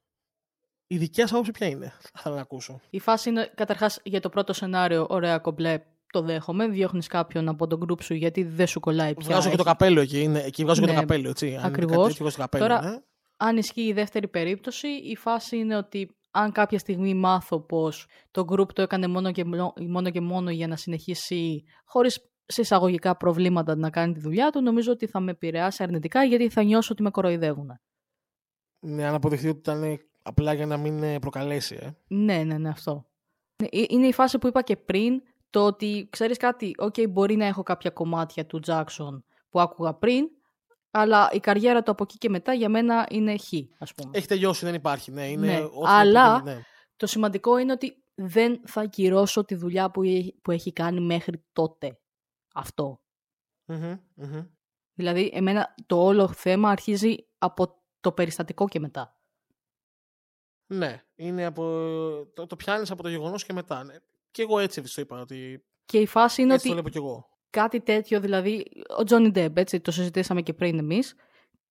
Η δικιά σας άποψη ποια είναι, θα ήθελα να ακούσω. Η φάση είναι καταρχάς για το πρώτο σενάριο, ωραία κομπλέ, το δέχομαι. Διώχνεις κάποιον από τον group σου γιατί δεν σου κολλάει πια. Βγάζω και το έχει- καπέλο εκεί. Είναι, εκεί βγάζω και Ναι, το καπέλο, έτσι. Αν είναι κάτι ακριβώς. τέτοιο, βγάζω το καπέλο, Τώρα, ναι. αν ισχύει η δεύτερη περίπτωση, η φάση είναι ότι αν κάποια στιγμή μάθω πως το group το έκανε μόνο και μόνο, μόνο, και μόνο για να συνεχίσει χωρίς σε εισαγωγικά προβλήματα να κάνει τη δουλειά του, νομίζω ότι θα με επηρεάσει αρνητικά γιατί θα νιώσω ότι με κοροϊδεύουν. Ναι, αν αποδειχθεί ότι ήταν ε, απλά για να μην ε, προκαλέσει. Ε. Ναι, ναι, ναι, αυτό. Ναι, ε- Είναι η φάση που είπα και πριν, το ότι ξέρεις κάτι, οκ, μπορεί να έχω κάποια κομμάτια του Jackson που άκουγα πριν, αλλά η καριέρα του από εκεί και μετά για μένα είναι χ, ας πούμε. Έχει τελειώσει, δεν υπάρχει. Ναι, είναι Ναι, ό,τι αλλά- πήγαινε, ναι. Το σημαντικό είναι ότι δεν θα ακυρώσω τη δουλειά που, έ- που έχει κάνει μέχρι τότε. Αυτό. Μμμ, μμμ. Δηλαδή, εμένα το όλο θέμα αρχίζει από το περιστατικό και μετά. Ναι, είναι από... το, το πιάνεις από το γεγονός και μετά. Ναι. Και εγώ έτσι το είπα, ότι Και η φάση είναι έτσι το ότι βλέπω κι εγώ. κάτι τέτοιο, δηλαδή, ο Τζόνι Ντεμπ, έτσι, το συζητήσαμε και πριν εμείς,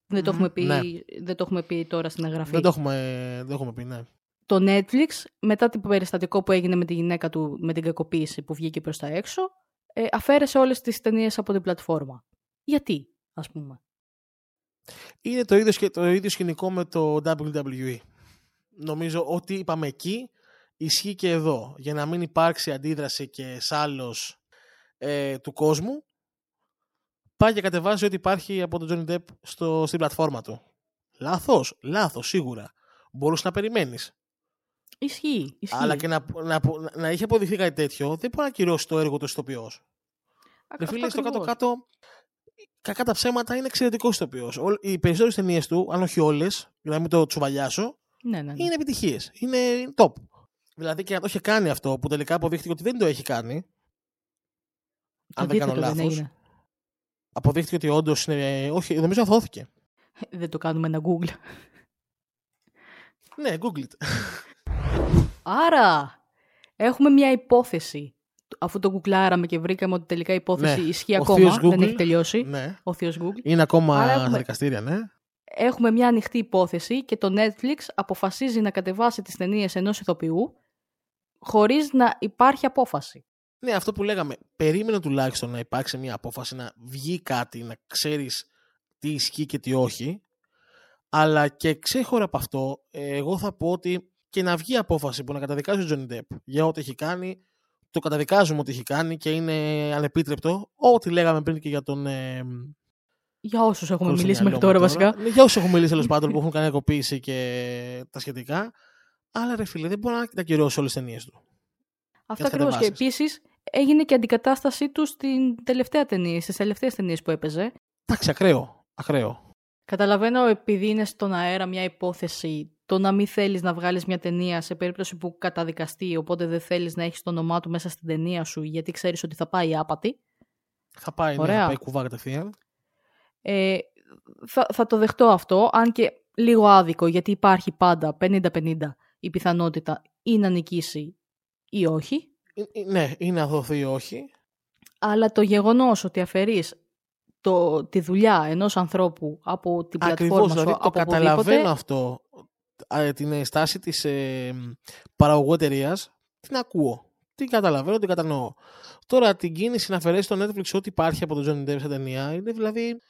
δεν, το Μμμ, έχουμε πει, ναι. δεν το έχουμε πει τώρα στην εγγραφή. Δεν το έχουμε, δεν το έχουμε πει, ναι. Το Netflix, μετά το περιστατικό που έγινε με τη γυναίκα του, με την κακοποίηση που βγήκε προς τα έξω, ε, αφαίρεσε όλες τις ταινίες από την πλατφόρμα. Γιατί, ας πούμε. Είναι το ίδιο, σκε- το ίδιο σκηνικό με το WWE. Νομίζω ότι είπαμε εκεί ισχύει και εδώ. Για να μην υπάρξει αντίδραση και σάλος ε, του κόσμου, πάει και κατεβάζει ό,τι υπάρχει από τον Johnny Depp στο, στην πλατφόρμα του. Λάθος, λάθος, σίγουρα. Μπορούσες να περιμένεις. Ισχύει, ισχύει. Αλλά και να, να, να, να είχε αποδειχθεί κάτι τέτοιο, δεν μπορεί να ακυρώσει το έργο του ηθοποιό. Α- Ρε φίλε, αυτό στο ακριβώς. κάτω-κάτω, κακά τα ψέματα είναι εξαιρετικό ηθοποιό. Οι περισσότερες ταινίες του, αν όχι όλες, για να μην το τσουβαλιάσω, Ναι, ναι, ναι. είναι επιτυχίες. Είναι top. Δηλαδή και να το είχε κάνει αυτό, που τελικά αποδείχθηκε ότι δεν το έχει κάνει, Το αν δεν κάνω αντίθετο λάθος. έγινε. αποδείχθηκε ότι όντως είναι. Όχι, νομίζω αθώθηκε. Δεν το κάνουμε ένα Google. Ναι, Google it. Άρα, έχουμε μια υπόθεση. Αφού το γκουγκλάραμε και βρήκαμε ότι τελικά η υπόθεση Ναι, ισχύει ο ακόμα, θείος δεν Google. έχει τελειώσει. ναι. Ο θείος Google. Είναι ακόμα Άρα έχουμε- στα δικαστήρια, ναι. Έχουμε μια ανοιχτή υπόθεση και το Netflix αποφασίζει να κατεβάσει τις ταινίες ενός ηθοποιού χωρίς να υπάρχει απόφαση. Ναι, αυτό που λέγαμε. Περίμενε τουλάχιστον να υπάρξει μια απόφαση, να βγει κάτι, να ξέρεις τι ισχύει και τι όχι. Αλλά και ξέχωρα από αυτό, ε, εγώ θα πω ότι και να βγει απόφαση που να καταδικάζει ο Τζόνι Ντεπ για ό,τι έχει κάνει, το καταδικάζουμε ότι έχει κάνει και είναι ανεπίτρεπτο. Ό,τι λέγαμε πριν και για τον. Ε, Για όσους έχουμε κόλλησε μιλήσει μυαλό μέχρι μου τώρα βασικά. Ναι, για όσους έχουμε μιλήσει τέλος πάντων που έχουν κάνει ακοποίηση και τα σχετικά. Αλλά ρε φίλε, δεν μπορεί να τα κυρώσει όλες τις ταινίες του. Αυτό τις ακριβώς. Και κατεβάσεις. επίσης έγινε και αντικατάστασή του στην τελευταία ταινία, στις τελευταίες ταινίες που έπαιζε. Εντάξει, ακραίο. ακραίο. Καταλαβαίνω επειδή είναι στον αέρα μια υπόθεση το να μην θέλεις να βγάλεις μια ταινία σε περίπτωση που καταδικαστεί, οπότε δεν θέλεις να έχεις το όνομά του μέσα στην ταινία σου γιατί ξέρεις ότι θα πάει άπατη. Θα πάει, ναι, Ωραία. θα πάει κουβά κατευθείαν. Ε, θα, θα το δεχτώ αυτό, αν και λίγο άδικο, γιατί υπάρχει πάντα 50-50 η πιθανότητα ή να νικήσει ή όχι. Ε, ε, Ναι, είναι να δοθεί ή όχι. Αλλά το γεγονός ότι αφαιρείς το, τη δουλειά ενός ανθρώπου από την Ακριβώς, πλατφόρμα δηλαδή σου, το από καταλαβαίνω οπουδήποτε, αυτό. Α, την στάση της ε, παραγωγού εταιρείας την ακούω. Την καταλαβαίνω, την κατανοώ. Τώρα την κίνηση να αφαιρέσεις στο Netflix ό,τι υπάρχει από τον Johnny Depp σε ταινία είναι δηλαδή.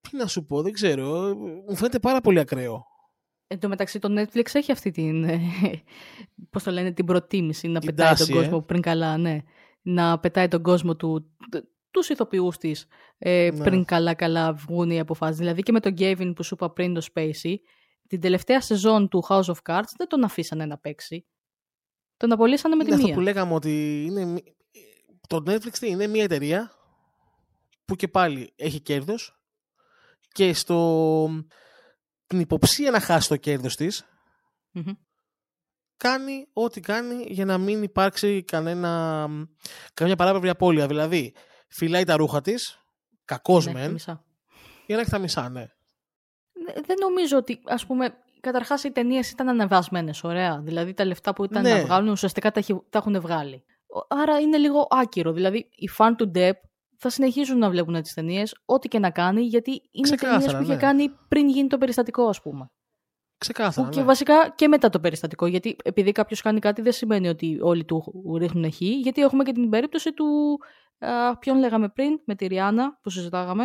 Τι να σου πω, δεν ξέρω. ε, Μου φαίνεται πάρα πολύ ακραίο. Εν τω μεταξύ το Netflix έχει αυτή την, ε, πώς το λένε, την προτίμηση να Την πετάει τάση, τον ε. κόσμο πριν καλά, ναι. Να πετάει τον κόσμο του, τ- τους ηθοποιούς της ε, Ναι. πριν καλά-καλά βγουν οι αποφάσεις. Δηλαδή και με τον Gavin που σου είπα πριν το Spacey, την τελευταία σεζόν του House of Cards δεν τον αφήσανε να παίξει. Τον απολύσανε με τη είναι αυτό μία. που λέγαμε ότι είναι, μη- το Netflix τι είναι μια εταιρεία που και πάλι έχει κέρδος και στο, την υποψία να χάσει το κέρδος της Μμμ. κάνει ό,τι κάνει για να μην υπάρξει κανένα, καμιά παράπλευρη απώλεια. Δηλαδή, φυλάει τα ρούχα της, κακός Ναι, τα μεν, μισά. για να έχει τα μισά, ναι. Δε- Δεν νομίζω ότι, ας πούμε, καταρχάς οι ταινίες ήταν ανεβασμένες, ωραία. Δηλαδή τα λεφτά που ήταν Ναι. να βγάλουν ουσιαστικά τα, έχει- τα έχουν βγάλει. Ο- Άρα είναι λίγο άκυρο. Δηλαδή οι φαν του Depp θα συνεχίζουν να βλέπουν τις ταινίες, ό,τι και να κάνει, γιατί είναι Ξεκάθαρα, ταινίες που είχε ναι. κάνει πριν γίνει το περιστατικό, ας πούμε. Ξεκάθαρα, Που και ναι. βασικά και μετά το περιστατικό. Γιατί επειδή κάποιος κάνει κάτι, δεν σημαίνει ότι όλοι του ρίχνουν χ. Γιατί έχουμε και την περίπτωση του. Α, ποιον λέγαμε πριν, με τη Ριάννα που συζητάγαμε.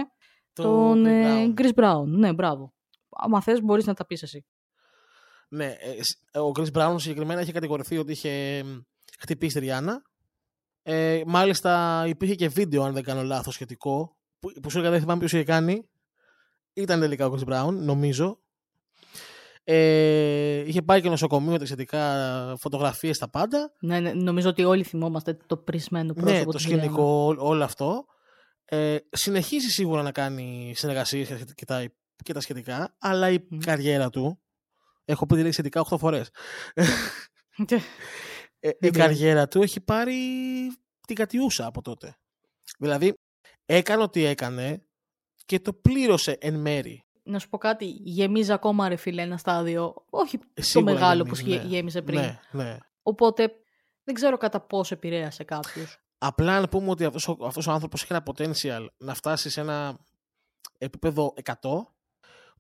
Το τον Chris ε, Brown. Chris Brown. Ναι, μπράβο. Άμα θες, μπορείς να τα πεις εσύ. Ναι, ε, σ- ο Chris Brown συγκεκριμένα είχε κατηγορηθεί ότι είχε μ, χτυπήσει τη Ριάννα. Ε, μάλιστα υπήρχε και βίντεο, αν δεν κάνω λάθος, σχετικό, που, που σου έλεγα δεν θυμάμαι ποιος είχε κάνει. Ήταν τελικά ο Chris Brown, νομίζω. Ε, είχε πάει και νοσοκομείο, τα σχετικά φωτογραφίες, τα πάντα. Ναι, ναι, νομίζω ότι όλοι θυμόμαστε το πρισμένο πρόσωπο Ναι, το της σκηνικό, ό- όλο αυτό. Ε, συνεχίζει σίγουρα να κάνει συνεργασίες και- και τα, και τα σχετικά, αλλά η Μμ. καριέρα του, έχω πει τη λέξη σχετικά 8 φορές, Ριάννα. Ε, η Δεν πειράζει. καριέρα του έχει πάρει την κατιούσα από τότε. Δηλαδή, έκανε ό,τι έκανε και το πλήρωσε εν μέρη. Να σου πω κάτι, γεμίζει ακόμα ρε φίλε ένα στάδιο, όχι Ε, το σίγουρα μεγάλο γεμίζει, που γε- ναι. γέμισε πριν. Ναι, ναι. Οπότε δεν ξέρω κατά πόσο επηρέασε κάποιους. Απλά να πούμε ότι αυτός ο, αυτός ο άνθρωπος έχει ένα potential να φτάσει σε ένα επίπεδο 100.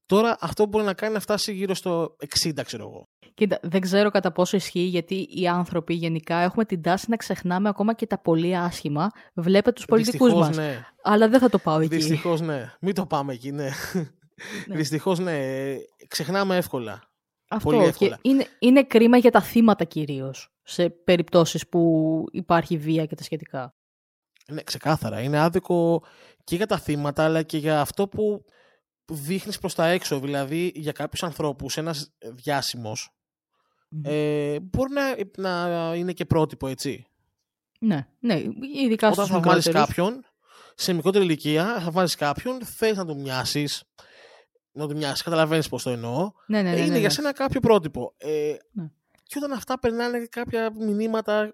Τώρα αυτό που μπορεί να κάνει είναι να φτάσει γύρω στο 60, ξέρω εγώ. Κοίτα, δεν ξέρω κατά πόσο ισχύει, γιατί οι άνθρωποι γενικά έχουμε την τάση να ξεχνάμε ακόμα και τα πολύ άσχημα. Βλέπε τους πολιτικούς Δυστυχώς, μας. ναι. Αλλά δεν θα το πάω εκεί. Δυστυχώς, ναι. Μην το πάμε εκεί, ναι. Ναι. Δυστυχώς, ναι. Ξεχνάμε εύκολα. Αυτό. πολύ και εύκολα. είναι, είναι κρίμα για τα θύματα κυρίως, σε περιπτώσεις που υπάρχει βία και τα σχετικά. Ναι, ξεκάθαρα. Είναι άδικο και για τα θύματα, αλλά και για αυτό που δείχνεις προς τα έξω. Δηλαδή, για κάποιους ανθρώπους, ένας διάσημος Μμμ. ε, μπορεί να, να είναι και πρότυπο, έτσι. Ναι, ναι, ειδικά Όταν στους θα βάλεις μικρότερους. κάποιον σε μικρότερη ηλικία, θα βάλεις κάποιον, θες να του μοιάσεις. Να του μοιάσεις, καταλαβαίνεις πώς το εννοώ. Ναι, ναι, ναι, Ε, είναι ναι, για ναι. σένα κάποιο πρότυπο. Ε, Ναι. Και όταν αυτά περνάνε κάποια μηνύματα,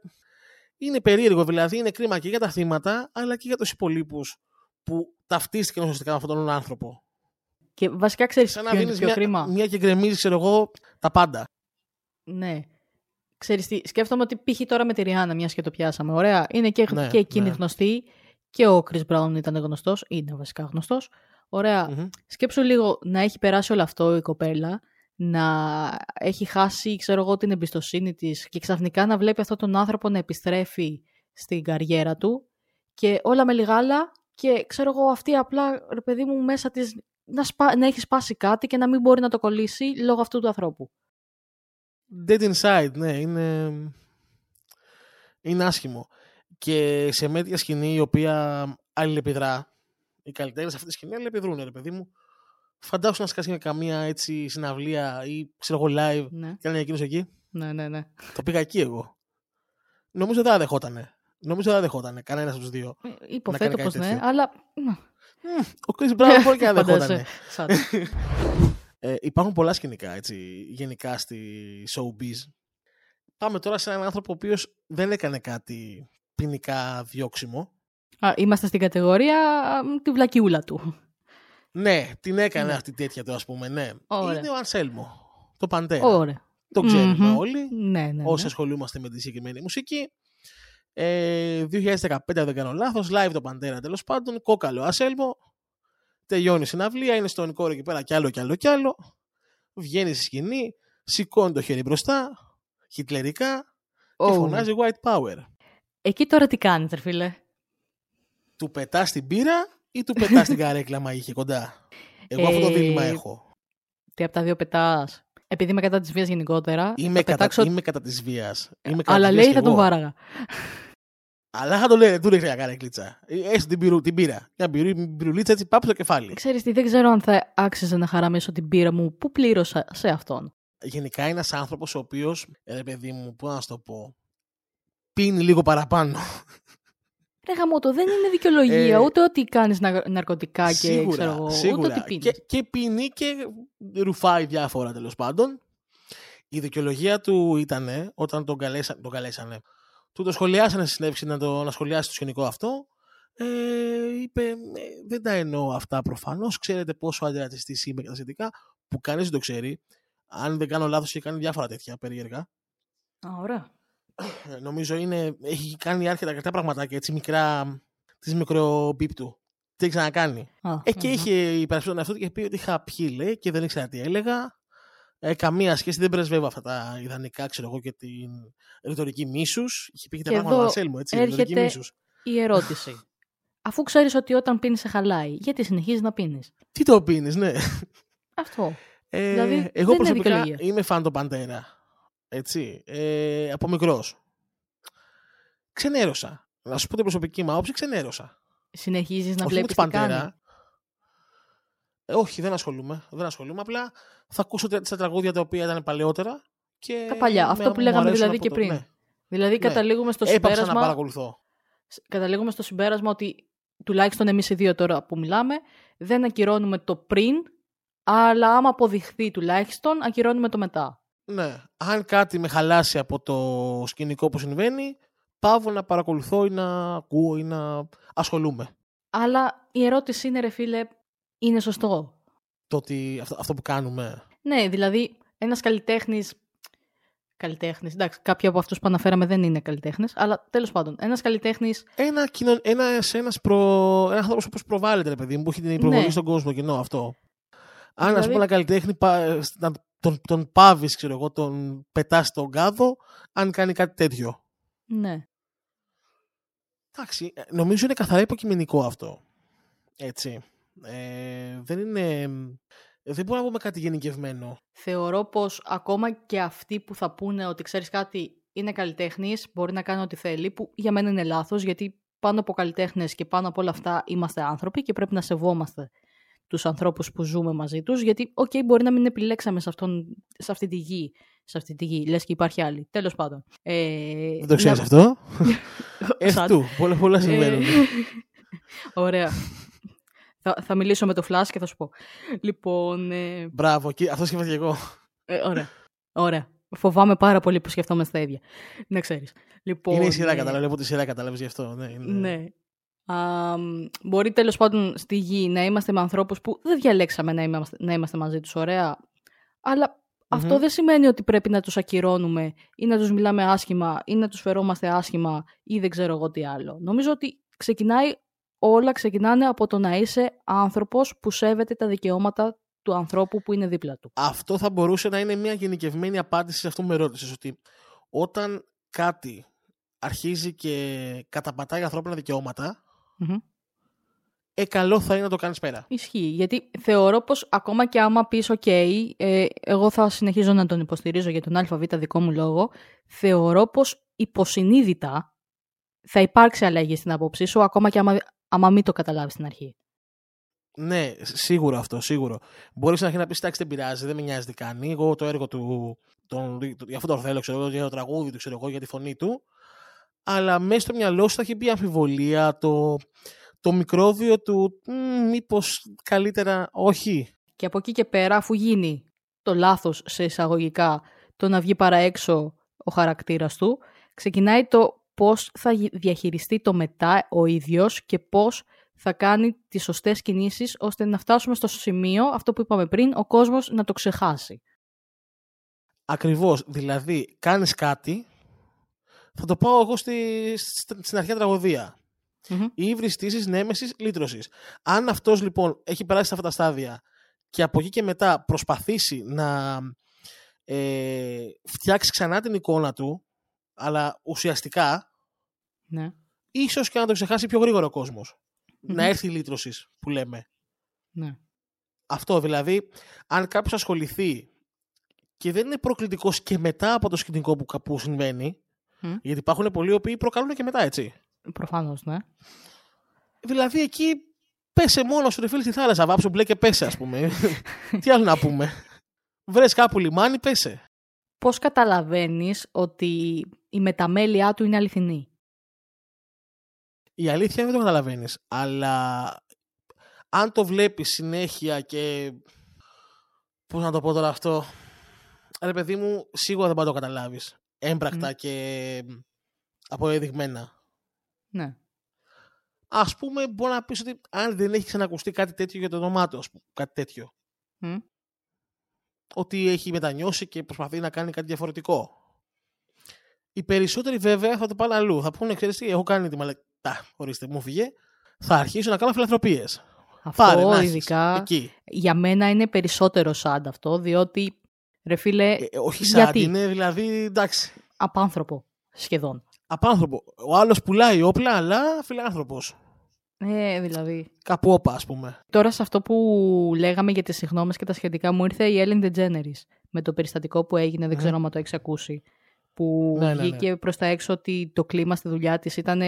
είναι περίεργο. Δηλαδή, είναι κρίμα και για τα θύματα, αλλά και για τους υπολείπους που ταυτίστηκαν ουσιαστικά με αυτόν τον άνθρωπο. Και βασικά ξέρεις Σαν να ποιο είναι το δίνει πιο μια, κρίμα; μια και γκρεμίζεις, ξέρω εγώ, τα πάντα. Ναι. Ξέρεις τι, σκέφτομαι ότι π.χ. τώρα με τη Ριάννα, μιας και το πιάσαμε. Ωραία. Είναι και, Ναι, και εκείνη ναι. γνωστή και ο Chris Brown ήταν γνωστός, είναι βασικά γνωστός. Ωραία. Μμμ. Σκέψου λίγο να έχει περάσει όλο αυτό η κοπέλα, να έχει χάσει, ξέρω εγώ, την εμπιστοσύνη της και ξαφνικά να βλέπει αυτόν τον άνθρωπο να επιστρέφει στην καριέρα του και όλα με λιγάλα και ξέρω εγώ αυτή απλά, ρε παιδί μου, μέσα της να, σπα... να έχει σπάσει κάτι και να μην μπορεί να το κολλήσει λόγω αυτού του ανθρώπου. Dead inside, ναι, είναι. Είναι άσχημο. Και σε μέτρια σκηνή η οποία αλληλεπιδρά, οι καλλιτέχνες σε αυτή τη σκηνή αλληλεπιδρούν, ρε παιδί μου. Φαντάσου να σκάσει με καμία έτσι συναυλία ή ξέρω εγώ live Ναι, και να είναι εκείνος εκεί. ναι, ναι. ναι. Το πήγα εκεί εγώ. Νομίζω δεν θα δεχότανε. Νομίζω δεν θα δεχότανε κανένας από τους δύο. Ε, Υποθέτω κάτι πως ναι, τέτοιο. αλλά... Ο Chris Brown μπορεί και να Φαντάζεσαι. δεχότανε. Σαν. Ε, υπάρχουν πολλά σκηνικά έτσι, γενικά στη showbiz. Πάμε τώρα σε έναν άνθρωπο ο οποίος δεν έκανε κάτι ποινικά διώξιμο. Α, είμαστε στην κατηγορία α, μ, τη βλακιούλα του. Ναι, την έκανε Ναι. αυτή τέτοια του, ας πούμε. Ναι. Ωραία. Είναι ο Ανσέλμο. Το Παντέρα. Ωραία. Το ξέρουμε Μμμ. όλοι. Ναι, ναι. ναι. Όσοι ασχολούμαστε με τη συγκεκριμένη μουσική. Ε, 2015, αν δεν κάνω λάθος, live το Παντέρα τέλος πάντων. Κόκαλο Ανσέλμο. Τελειώνει η συναυλία, είναι στον κόρο εκεί πέρα κι άλλο κι άλλο κι άλλο. Βγαίνει στη σκηνή, σηκώνει το χέρι μπροστά, χιτλερικά και Ω. φωνάζει White Power. Εκεί τώρα τι κάνεις, ρε φίλε; Του πετάς την πύρα ή του πετάς την καρέκλα μα είχε κοντά; Εγώ αυτό το Ε, δίλημα έχω. Τι από τα δύο πετάς; Επειδή είμαι κατά της βίας γενικότερα, Είμαι θα κατά, πετάξω... είμαι κατά της βίας. Είμαι κατά Αλλά της λέει βίας θα κι τον εγώ. βάραγα. Αλλά θα το λέει, του ρίχνει μια καρέκλιτσα. Ε, Έστω την, πυρου, την πύρα. Μια πυρου, πυρουλίτσα έτσι πάπου στο κεφάλι. Ξέρεις τι, δεν ξέρω αν θα άξιζε να χαραμίσω την πύρα μου που πλήρωσα σε αυτόν; Γενικά είναι ένας άνθρωπος ο οποίος, ρε παιδί μου, πώς να σου το πω, πίνει λίγο παραπάνω. Ρε γαμώτο, δεν είναι δικαιολογία. Ε, ούτε ότι κάνεις να- ναρκωτικά και ξέρω σίγουρα, εγώ. Ούτε σίγουρα. ότι πίνεις. Και, και πίνει και ρουφάει διάφορα τέλος πάντων. Η δικαιολογία του ήταν όταν τον, καλέσα, τον καλέσανε. Του το σχολιάσανε στη συνέντευξη να, το, να σχολιάσει το σκηνικό αυτό. Ε, είπε, «Ε, δεν τα εννοώ αυτά προφανώς. Ξέρετε πόσο αντιρατσιστής είμαι και τα σχετικά, που κανείς δεν το ξέρει. Αν δεν κάνω λάθος, έχει κάνει διάφορα τέτοια περίεργα. Α, ωραία. Ε, νομίζω είναι, έχει κάνει άρχιτα αρκετά πραγματάκια έτσι μικρά της μικρομπίπτου. Τι έχει ξανακάνει. Α, Ε, και μμμ. είχε υπερασπίσει τον εαυτό του και πει ότι είχα πιει, λέει, και δεν ήξερα τι έλεγα. Ε, καμία σχέση, δεν πρεσβεύω αυτά τα ιδανικά, ξέρω εγώ, και την ρητορική μίσους. Είχε πει και τα Και πράγματα εδώ Ανσέλμου, έτσι. Ρητορική έρχεται- μίσους. Η ερώτηση. Αφού ξέρεις ότι όταν πίνεις σε χαλάει, γιατί συνεχίζεις να πίνεις; Τι το πίνεις, ναι. Αυτό. Ε, Δηλαδή, δεν εγώ είναι προσωπικά δικαιολογία. είμαι φαν το Παντέρα. Έτσι. Ε, από μικρός. Ξενέρωσα. Να σου πω την προσωπική μου άποψη, ξενέρωσα. Συνεχίζεις να Όχι με βλέπεις τους τι κάνει. Παντέρα. Ε, όχι, δεν ασχολούμαι. Δεν ασχολούμαι. Απλά θα ακούσω τα τα τραγούδια τα οποία ήταν παλαιότερα. Και Τα παλιά, με- αυτό που μου λέγαμε αρέσουν δηλαδή από και το- πριν. Ναι. Δηλαδή καταλήγουμε στο Έπαψα να συμπέρασμα, παρακολουθώ. καταλήγουμε στο συμπέρασμα ότι τουλάχιστον εμείς οι δύο τώρα που μιλάμε δεν ακυρώνουμε το πριν, αλλά άμα αποδειχθεί τουλάχιστον ακυρώνουμε το μετά. Ναι. Αν κάτι με χαλάσει από το σκηνικό που συμβαίνει, πάω να παρακολουθώ ή να ακούω ή να ασχολούμαι. Αλλά η ερώτηση είναι, ρε φίλε, είναι σωστό; Το ότι αυτό, αυτό που κάνουμε. Ναι, δηλαδή ένας καλλιτέχνης. Καλλιτέχνης. Εντάξει, κάποιοι από αυτούς που αναφέραμε δεν είναι καλλιτέχνες, αλλά τέλος πάντων, ένας καλλιτέχνη. Ένα, κοινο... ένας, ένας προ... ένας άνθρωπος που προβάλλεται, ρε παιδί μου, που έχει την υπροβολή Ναι. στον κόσμο κοινό αυτό. Αν, Δηλαδή- α πούμε, ένα καλλιτέχνη πα- να τον, τον πάβεις, ξέρω εγώ, τον πετάς στον κάδο, αν κάνει κάτι τέτοιο. Ναι. Εντάξει, ε, νομίζω είναι καθαρά υποκειμενικό αυτό. Έτσι. Ε, δεν είναι. Δεν μπορούμε να πούμε κάτι γενικευμένο. Θεωρώ πως ακόμα και αυτοί που θα πούνε ότι ξέρεις κάτι είναι καλλιτέχνης, μπορεί να κάνει ό,τι θέλει, που για μένα είναι λάθος, γιατί πάνω από καλλιτέχνες και πάνω από όλα αυτά είμαστε άνθρωποι και πρέπει να σεβόμαστε τους ανθρώπους που ζούμε μαζί τους, γιατί, οκ, μπορεί να μην επιλέξαμε σε, αυτόν, σε αυτή τη γη, σε αυτή τη γη, λες και υπάρχει άλλη. Τέλος πάντων. Ε, Δεν το ξέρεις να- αυτό; Σαν- Εφτού. Πολλά, πολλά συμβαίνουν. Ε, Ωραία. θα, θα μιλήσω με το Flash και θα σου πω. Λοιπόν, ε, Μπράβο, εκεί- αυτό σκέφτηκα και εγώ. ε, ωραία. Ωραία. Φοβάμαι πάρα πολύ που σκεφτόμαστε τα ίδια. Να ξέρεις. Λοιπόν, είναι η σειρά, ε, κατάλαβε. Από τη σειρά κατάλαβες γι' αυτό. Ναι, είναι... Ναι. Α, μ, μπορεί τέλος πάντων στη γη να είμαστε με ανθρώπους που δεν διαλέξαμε να είμαστε, να είμαστε μαζί τους ωραία, αλλά αυτό Μμμ. δεν σημαίνει ότι πρέπει να τους ακυρώνουμε ή να τους μιλάμε άσχημα ή να τους φερόμαστε άσχημα ή δεν ξέρω εγώ τι άλλο. Νομίζω ότι ξεκινάει, όλα ξεκινάνε από το να είσαι άνθρωπος που σέβεται τα δικαιώματα του ανθρώπου που είναι δίπλα του. Αυτό θα μπορούσε να είναι μια γενικευμένη απάντηση σε αυτό που με ρώτησε. Ότι όταν κάτι αρχίζει και καταπατάει ανθρώπινα δικαιώματα, Μμμ. ε, καλό θα είναι να το κάνεις πέρα. Ισχύει, γιατί θεωρώ πως ακόμα και άμα πεις ok, ε, εγώ θα συνεχίζω να τον υποστηρίζω για τον ΑΒ δικό μου λόγο, θεωρώ πως υποσυνείδητα θα υπάρξει αλλαγή στην άποψή σου, ακόμα και άμα, άμα μην το καταλάβεις στην αρχή. Ναι, σίγουρο αυτό, σίγουρο. Μπορείς να αρχίσει να πεις: Εντάξει, δεν πειράζει, δεν με νοιάζει τι κάνει. Εγώ το έργο του. Τον, για αυτό το θέλω, ξέρω εγώ, για το τραγούδι του, ξέρω εγώ, για τη φωνή του. Αλλά μέσα στο μυαλό σου θα έχει μπει αμφιβολία, το, το μικρόβιο του. Μήπως καλύτερα όχι. Και από εκεί και πέρα, αφού γίνει το λάθος σε εισαγωγικά το να βγει παρά έξω ο χαρακτήρας του, ξεκινάει το πώς θα γι- διαχειριστεί το μετά ο ίδιος και πώς θα κάνει τις σωστές κινήσεις ώστε να φτάσουμε στο σημείο, αυτό που είπαμε πριν, ο κόσμος να το ξεχάσει. Ακριβώς. Δηλαδή, κάνεις κάτι. Θα το πάω εγώ στη, στη- στην αρχαία τραγωδία. Μμμ. Η ύβρις στήση, νέμεσης, λύτρωσης. Αν αυτός λοιπόν έχει περάσει σε αυτά τα στάδια και από εκεί και μετά προσπαθήσει να ε, φτιάξει ξανά την εικόνα του, αλλά ουσιαστικά, Ναι. ίσως και να το ξεχάσει πιο γρήγορα ο κόσμος. Μμμ. Να έρθει η λύτρωσης που λέμε. ναι. Αυτό δηλαδή, αν κάποιος ασχοληθεί και δεν είναι προκλητικός και μετά από το σκηνικό που, που συμβαίνει, Μμ. γιατί υπάρχουν πολλοί οι οποίοι προκαλούν και μετά, έτσι. Προφανώς, ναι. Δηλαδή εκεί πέσε μόνος σου ρε φίλε στη θάλασσα, βάψου μπλε και πέσε ας πούμε. Τι άλλο να πούμε. Βρες κάπου λιμάνι, πέσε. Πώς καταλαβαίνεις ότι η μεταμέλειά του είναι αληθινή; Η αλήθεια δεν το καταλαβαίνεις. Αλλά αν το βλέπεις συνέχεια και. Πώς να το πω τώρα αυτό. Ρε παιδί μου, σίγουρα δεν πάει να το καταλάβεις. Έμπρακτα Μμ. και αποδεδειγμένα. Ναι. Α πούμε, μπορεί να πεις ότι αν δεν έχει ξανακουστεί κάτι τέτοιο για το όνομά του, ας πούμε, κάτι τέτοιο. Μμ. ότι έχει μετανιώσει και προσπαθεί να κάνει κάτι διαφορετικό. Οι περισσότεροι βέβαια θα το πάνε αλλού. Θα πούνε, ξέρεις τι, έχω κάνει τη μαλακά. Ορίστε, μου φύγε. Θα αρχίσω να κάνω φιλανθρωπίες. Αυτό Πάρε, να έχεις. ειδικά Εκεί. για μένα είναι περισσότερο σαν αυτό, διότι ρε φίλε, Ε, ε, όχι σαν, γιατί; είναι δηλαδή, εντάξει, απάνθρωπο σχεδόν. απάνθρωπο. Ο άλλος πουλάει όπλα, αλλά φιλάνθρωπος. Ε, δηλαδή. Κάπου όπα, ας πούμε. Τώρα σε αυτό που λέγαμε για τις συγνώμες και τα σχετικά μου ήρθε η Ellen DeGeneres με το περιστατικό που έγινε, δεν Μμμ. ξέρω αν το έχεις ακούσει. Που Ναι, ναι, ναι. βγήκε προς τα έξω ότι το κλίμα στη δουλειά της ήταν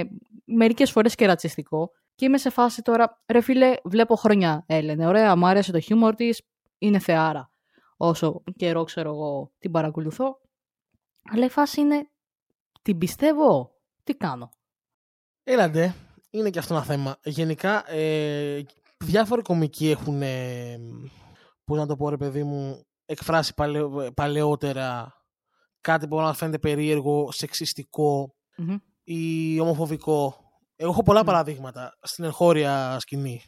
μερικές φορές και ρατσιστικό. Και είμαι σε φάση τώρα, ρε φίλε, βλέπω χρόνια Έλενε. Ωραία, μου άρεσε το χιούμορ της, είναι θεάρα. Όσο καιρό ξέρω εγώ την παρακολουθώ. Αλλά η φάση είναι, την πιστεύω, τι κάνω; Έλαντε, είναι και αυτό ένα θέμα. Γενικά, ε, διάφοροι κομικοί έχουν, ε, πώς να το πω ρε παιδί μου, εκφράσει παλαι- παλαιότερα κάτι που μπορεί να φαίνεται περίεργο, σεξιστικό Μμμ. ή ομοφοβικό. Εγώ έχω πολλά παραδείγματα στην εγχώρια σκηνή.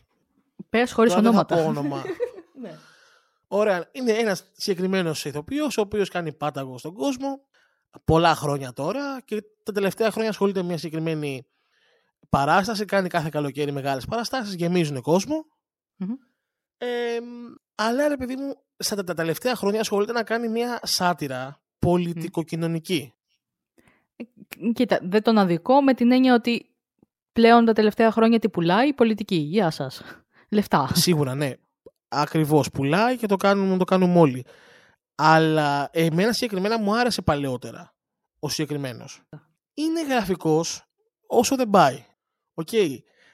Πες χωρίς Τώρα δεν θα ονόματα. πω όνομα. Ναι. Ωραία. Είναι ένας συγκεκριμένος ηθοποιός, ο οποίος κάνει πάταγο στον κόσμο πολλά χρόνια τώρα και τα τελευταία χρόνια ασχολείται με μια συγκεκριμένη παράσταση. Κάνει κάθε καλοκαίρι μεγάλες παραστάσεις, γεμίζουν κόσμο. Μμμ. Ε, αλλά ρε παιδί μου, στα τα τελευταία χρόνια ασχολείται να κάνει μια σάτυρα πολιτικοκοινωνική. Κοίτα, δεν τον αδικό με την έννοια ότι πλέον τα τελευταία χρόνια τι πουλάει η πολιτική. Γεια σας. Λεφτά. Σίγουρα, ναι. Ακριβώς πουλάει και το κάνουμε, το κάνουμε όλοι. Αλλά εμένα συγκεκριμένα μου άρεσε παλαιότερα ο συγκεκριμένος. Είναι γραφικός όσο δεν πάει. Οκ.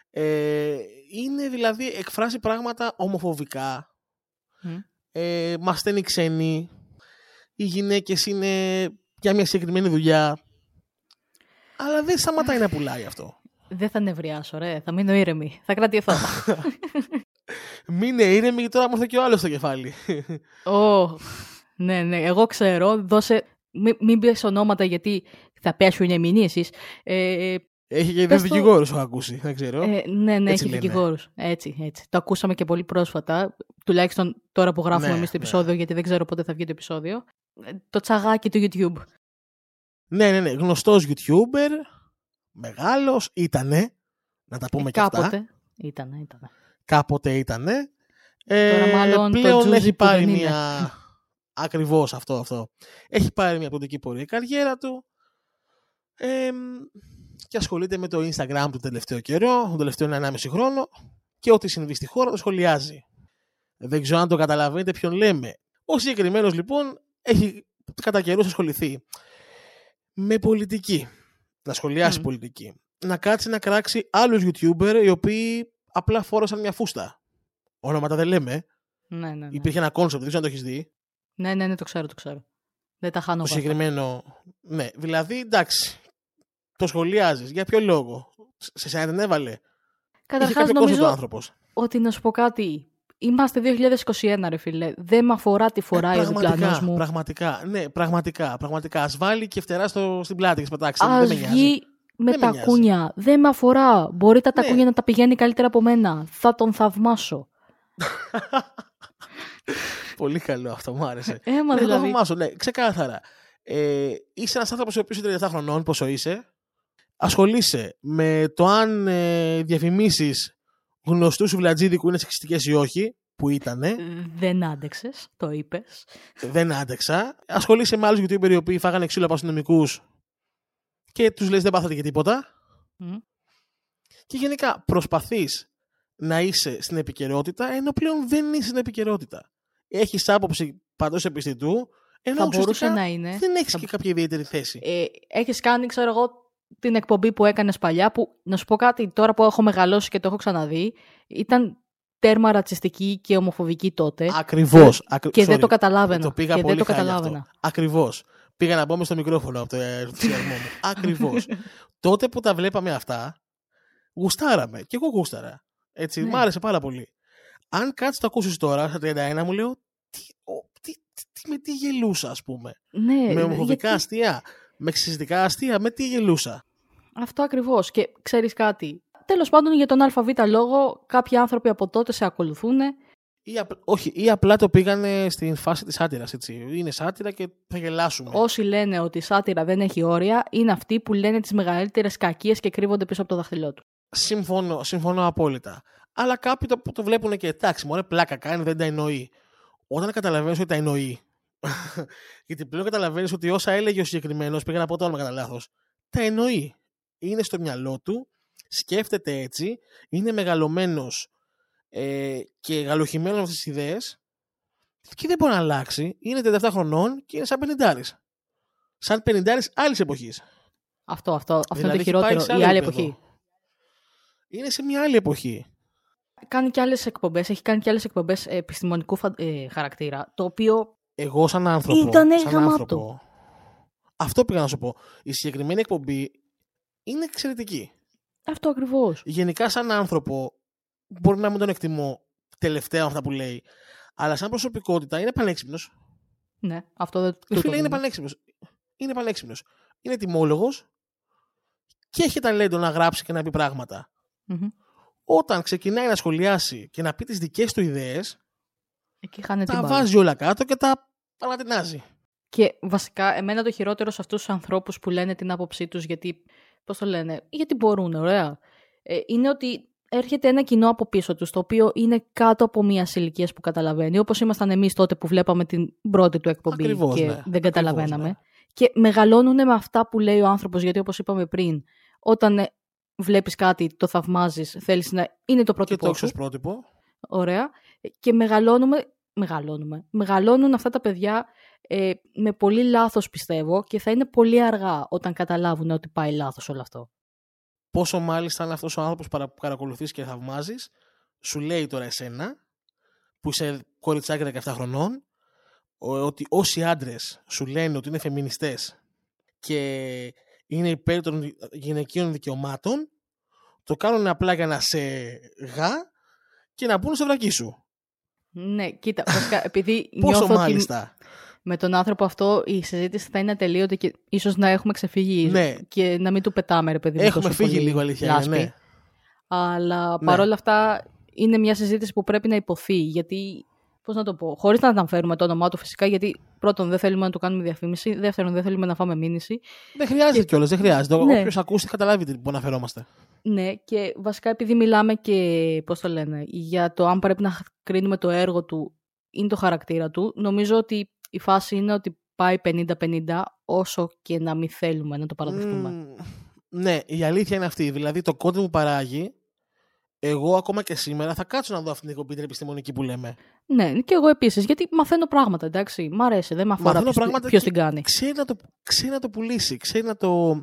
Ε, είναι δηλαδή εκφράζει πράγματα ομοφοβικά. Μμ. Ε, μας στέλνει ξένοι. Οι γυναίκες είναι για μια συγκεκριμένη δουλειά. Αλλά δεν σταματάει να πουλάει αυτό. Δεν θα νευριάσω, ρε. Θα μείνω ήρεμη. Θα κρατηθώ. Μείνε ήρεμη γιατί τώρα μου ήρθε και ο άλλος στο κεφάλι. Ω, ναι, ναι. Εγώ ξέρω. Δώσε... Μην, μην πεις ονόματα γιατί θα πέσουν οι μηνύσεις. Ε, Έχει και δύο Πες το- δικηγόρους έχω ακούσει, δεν ξέρω. ε, ναι, ναι, Έτσι έχει λένε. δικηγόρους. Έτσι, έτσι. Το ακούσαμε και πολύ πρόσφατα. Τουλάχιστον τώρα που γράφουμε Ναι, εμείς το ναι. επεισόδιο, γιατί δεν ξέρω πότε θα βγει το επεισόδιο. Ε, Το τσαγάκι του YouTube. Ναι, ναι, ναι. Γνωστός YouTuber, μεγάλος, ήτανε, να τα πούμε Ε, και αυτά. κάποτε. Ήτανε, ήτανε. Κάποτε ήτανε. Ε, Τώρα μάλλον το πλέον τζούζι έχει που πάρει δεν είναι. μια... Ακριβώς αυτό, αυτό. Έχει πάρει μια ποντική πορεία η καριέρα του ε, και ασχολείται με το Instagram του τελευταίο καιρό, τον τελευταίο 1,5 χρόνο και ό,τι συμβεί στη χώρα το σχολιάζει. Δεν ξέρω αν το καταλαβαίνετε ποιον λέμε. Ο συγκεκριμένος λοιπόν έχει κατά καιρούς ασχοληθεί με πολιτική. Να σχολιάσει Μμ. πολιτική. Να κάτσει να κράξει άλλους YouTuber οι οποίοι απλά φόρεσαν μια φούστα. Ονόματα δεν λέμε. Ναι, ναι, ναι. Υπήρχε ένα concept, δεν ξέρω αν το έχεις δει. Ναι, ναι, ναι, το ξέρω, το ξέρω. Δεν τα χάνω Το εγώ αυτά. συγκεκριμένο. Ναι, δηλαδή εντάξει. Το σχολιάζεις. Για ποιο λόγο; Σε σένα δεν έβαλε; Είχε Καταρχάς κάποιο concept ο νομίζω άνθρωπος. ότι να σου πω κάτι. Είμαστε 2021 ρε φίλε. Δεν με αφορά τι φοράει ο διπλανός Ε, πραγματικά, μου. πραγματικά. Ναι, πραγματικά. πραγματικά. Α βάλει και φτερά στο, στην πλάτη και σπατάξει. Ας δεν με νοιάζει. Βγει με Δεν με τα νοιάζει. κούνια. Δεν με αφορά. Μπορεί τα Ναι. τακούνια να τα πηγαίνει καλύτερα από μένα. Θα τον θαυμάσω. Πολύ καλό αυτό, μου άρεσε. Έμα ναι, το δηλαδή. θαυμάσω, ναι, ξεκάθαρα. Ε, είσαι ένας άνθρωπος ο οποίος είναι 37 χρονών, πόσο είσαι. Ασχολείσαι με το αν ε, διαφημίσεις γνωστούς σου βλατζίδικου είναι σεξιστικές ή όχι, που ήτανε. Δεν άντεξες, το είπες. δεν άντεξα. Ασχολείσαι με άλλους YouTuber οι οποίοι φάγανε ξύλο από αστυνομικούς και τους λες δεν πάθατε και τίποτα. Μμ. Και γενικά προσπαθείς να είσαι στην επικαιρότητα, ενώ πλέον δεν είσαι στην επικαιρότητα. Έχεις άποψη παντός επιστητού, ενώ Θα μπορούσε ουσιαστικά να είναι. δεν έχεις θα- και κάποια ιδιαίτερη θέση. Ε, έχεις κάνει, ξέρω εγώ, την εκπομπή που έκανες παλιά, που να σου πω κάτι, τώρα που έχω μεγαλώσει και το έχω ξαναδεί, ήταν τέρμα ρατσιστική και ομοφοβική τότε Ακριβώς. και δεν το καταλάβαινα. Το πήγα και πολύ δεν το χάλια καταλάβαινα. αυτό. Ακριβώς. Πήγα να μπω μες στο μικρόφωνο από το ενθουσιασμό μου. Ακριβώς. Τότε που τα βλέπαμε αυτά, γουστάραμε. Και εγώ γούσταρα. Έτσι, Ναι. μ' άρεσε πάρα πολύ. Αν κάτσεις το ακούσεις τώρα, στα 31, μου λέω, τι, ο, τι, τι, τι- με τι γελούσα, ας πούμε. Ναι, με ομοφοβικά γιατί- αστεία, με εξιστικά αστεία, με τι γελούσα. Αυτό ακριβώς. Και ξέρεις κάτι. Τέλος πάντων, για τον ΑΒ λόγο, κάποιοι άνθρωποι από τότε σε ακολουθούν. Ή, απ- όχι, ή απλά το πήγανε στην φάση της σάτυρας, έτσι. Είναι σάτυρα και θα γελάσουμε. Όσοι λένε ότι η σάτυρα δεν έχει όρια, είναι αυτοί που λένε τις μεγαλύτερες κακίες και κρύβονται πίσω από το δάχτυλό του. Συμφωνώ, συμφωνώ απόλυτα. Αλλά κάποιοι το, το βλέπουν και εντάξει, μωρέ, πλάκα κάνει, δεν τα εννοεί. Όταν καταλαβαίνεις ότι τα εννοεί. γιατί πλέον καταλαβαίνεις ότι όσα έλεγε ο συγκεκριμένος, πήγα να πω το όνομα κατά λάθος, τα εννοεί. Είναι στο μυαλό του, σκέφτεται έτσι, είναι μεγαλωμένος ε, και γαλοχημένο με αυτές τις ιδέες και δεν μπορεί να αλλάξει. Είναι 37 χρονών και είναι σαν πενιντάρης. Σαν πενιντάρης άλλης εποχής. Αυτό, αυτό, αυτό Δηλαδή, είναι το έχει πάει σε χειρότερο. Η άλλο άλλη επίπεδο. εποχή. Είναι σε μια άλλη εποχή. Κάνει και άλλες εκπομπές, έχει κάνει και άλλες εκπομπές ε, επιστημονικού φα- ε, χαρακτήρα, το οποίο Εγώ σαν άνθρωπο. Ήτανε σαν γαμάτο. άνθρωπο, αυτό πήγα να σου πω. Η συγκεκριμένη εκπομπή είναι εξαιρετική. αυτό ακριβώς. Γενικά σαν άνθρωπο, μπορεί να μην τον εκτιμώ τελευταία αυτά που λέει, αλλά σαν προσωπικότητα είναι πανέξυπνος. Ναι, αυτό δεν Ρε τούτο φίλε, είναι είναι. πανέξυπνος. Είναι πανέξυπνος. Είναι τιμόλογος και έχει ταλέντο να γράψει και να πει πράγματα. Μμμ. Όταν ξεκινάει να σχολιάσει και να πει τις δικές του ιδέες, Εκεί χάνεται την τα μπάλα. βάζει όλα κάτω και τα παρατηνάζει. Και βασικά, εμένα το χειρότερο σε αυτούς τους ανθρώπους που λένε την άποψή τους, γιατί. Πώς το λένε, γιατί μπορούν, ωραία. Ε, είναι ότι έρχεται ένα κοινό από πίσω τους, το οποίο είναι κάτω από μία ηλικία που καταλαβαίνει. Όπως ήμασταν εμείς τότε που βλέπαμε την πρώτη του εκπομπή Ακριβώς, και ναι. δεν Ακριβώς, καταλαβαίναμε. ναι. Και μεγαλώνουν με αυτά που λέει ο άνθρωπος, γιατί όπως είπαμε πριν, όταν ε, βλέπεις κάτι, το θαυμάζεις, θέλεις να είναι το Και το πρότυπό έχεις σου. ως πρότυπο. Ωραία. Και μεγαλώνουμε, μεγαλώνουμε, μεγαλώνουν αυτά τα παιδιά ε, με πολύ λάθος πιστεύω και θα είναι πολύ αργά όταν καταλάβουν ότι πάει λάθος όλο αυτό. Πόσο μάλιστα είναι αυτός ο άνθρωπος παρα- που παρακολουθείς και θαυμάζεις, σου λέει τώρα εσένα, που είσαι κοριτσάκι 17 χρονών, ο- ότι όσοι άντρες σου λένε ότι είναι φεμινιστές και είναι υπέρ των γυναικείων δικαιωμάτων, το κάνουν απλά για να σε γα και να μπουν στο βρακί σου. Ναι, κοίτα, βασικά, επειδή Πόσο νιώθω ότι μάλιστα. Με τον άνθρωπο αυτό η συζήτηση θα είναι ατελείωτη και ίσως να έχουμε ξεφύγει Ναι. και να μην του πετάμε ρε παιδί μου, Έχουμε τόσο φύγει πολύ λίγο αλήθεια. είναι, λάσπη. Ναι. Αλλά Ναι. παρόλα αυτά είναι μια συζήτηση που πρέπει να υποθεί. Γιατί, πώς να το πω, χωρίς να αναφέρουμε το όνομά του φυσικά, γιατί πρώτον δεν θέλουμε να του κάνουμε διαφήμιση, δεύτερον δεν θέλουμε να φάμε μήνυση. Δεν χρειάζεται κιόλας, δεν χρειάζεται. Ναι. Όποιος ακούσει θα καταλάβει τι που αναφερόμαστε. Ναι, και βασικά επειδή μιλάμε και, πώς το λένε, για το αν πρέπει να κρίνουμε το έργο του ή το χαρακτήρα του, νομίζω ότι η φάση είναι ότι πάει 50-50 όσο και να μην θέλουμε να το παραδεχτούμε. Μμμ, ναι, η αλήθεια είναι αυτή. Δηλαδή το κόντε μου παράγει, εγώ ακόμα και σήμερα θα κάτσω να δω αυτή την εκπομπή την επιστημονική που λέμε. Ναι, και εγώ επίσης, γιατί μαθαίνω πράγματα, εντάξει. Μ' αρέσει, δεν με αφορά Μαθαίνω ποιος, πράγματα ποιος και- την κάνει. Ξέρει να το, ξέρει να το πουλήσει, ξέρει να το,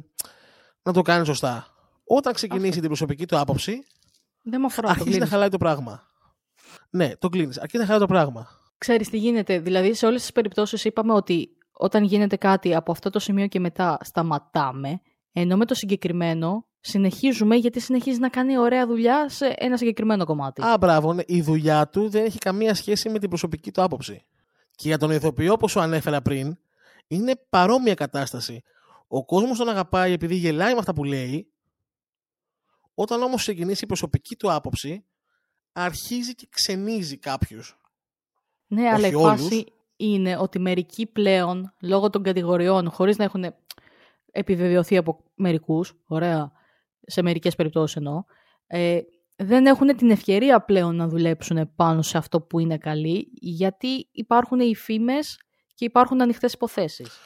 να το κάνει σωστά. Όταν ξεκινήσει Αυτό. την προσωπική του άποψη, Δεν με αφορά. το αρχίζει να κλείνεις. χαλάει το πράγμα. Ναι, το κλείνεις. Αρχίζει να χαλάει το πράγμα. Ξέρεις τι γίνεται. Δηλαδή, σε όλες τις περιπτώσεις είπαμε ότι όταν γίνεται κάτι από αυτό το σημείο και μετά σταματάμε, ενώ με το συγκεκριμένο συνεχίζουμε γιατί συνεχίζει να κάνει ωραία δουλειά σε ένα συγκεκριμένο κομμάτι. Α, μπράβο, ναι. η δουλειά του δεν έχει καμία σχέση με την προσωπική του άποψη. Και για τον ηθοποιό, όπως σου ανέφερα πριν, είναι παρόμοια κατάσταση. Ο κόσμος τον αγαπάει επειδή γελάει με αυτά που λέει. Όταν όμως ξεκινήσει η προσωπική του άποψη, αρχίζει και ξενίζει κάποιους. Ναι, αλλά η όχι όλους. φάση είναι ότι μερικοί πλέον, λόγω των κατηγοριών, χωρίς να έχουν επιβεβαιωθεί από μερικούς, ωραία, σε μερικές περιπτώσεις εννοώ, ε, δεν έχουν την ευκαιρία πλέον να δουλέψουν πάνω σε αυτό που είναι καλή, γιατί υπάρχουν οι φήμες και υπάρχουν ανοιχτές υποθέσεις.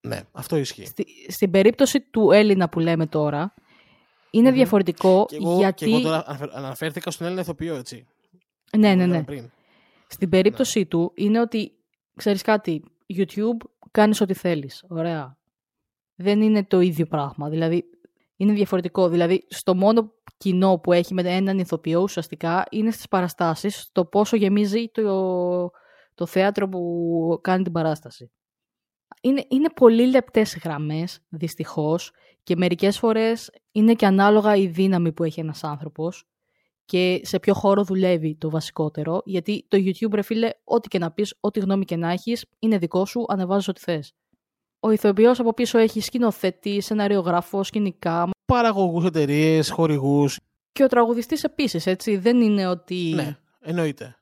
Ναι, αυτό ισχύει. Στη, στην περίπτωση του Έλληνα που λέμε τώρα, είναι Μμμ. διαφορετικό Και εγώ, γιατί... και εγώ τώρα αναφε- αναφέρθηκα στον Έλληνα ηθοποιό, έτσι. ναι, Που ναι, λέγαμε ναι. Πριν. Στην περίπτωσή του είναι ότι, ξέρεις κάτι, YouTube κάνεις ό,τι θέλεις. Ωραία. Δεν είναι το ίδιο πράγμα. Δηλαδή, είναι διαφορετικό. Δηλαδή, στο μόνο κοινό που έχει με έναν ηθοποιό ουσιαστικά είναι στις παραστάσεις, στο πόσο γεμίζει το, το θέατρο που κάνει την παράσταση. Είναι, είναι πολύ λεπτές γραμμές, δυστυχώς, και μερικές φορές είναι και ανάλογα η δύναμη που έχει ένας άνθρωπος και σε ποιο χώρο δουλεύει το βασικότερο, γιατί το YouTube, ρε φίλε, ό,τι και να πεις, ό,τι γνώμη και να έχεις, είναι δικό σου, ανεβάζεις ό,τι θες. Ο ηθοποιός από πίσω έχει σκηνοθέτη, σεναριογράφο, σκηνικά Παραγωγούς εταιρείες, χορηγούς. και ο τραγουδιστής επίσης, έτσι. Δεν είναι ότι Ναι, εννοείται.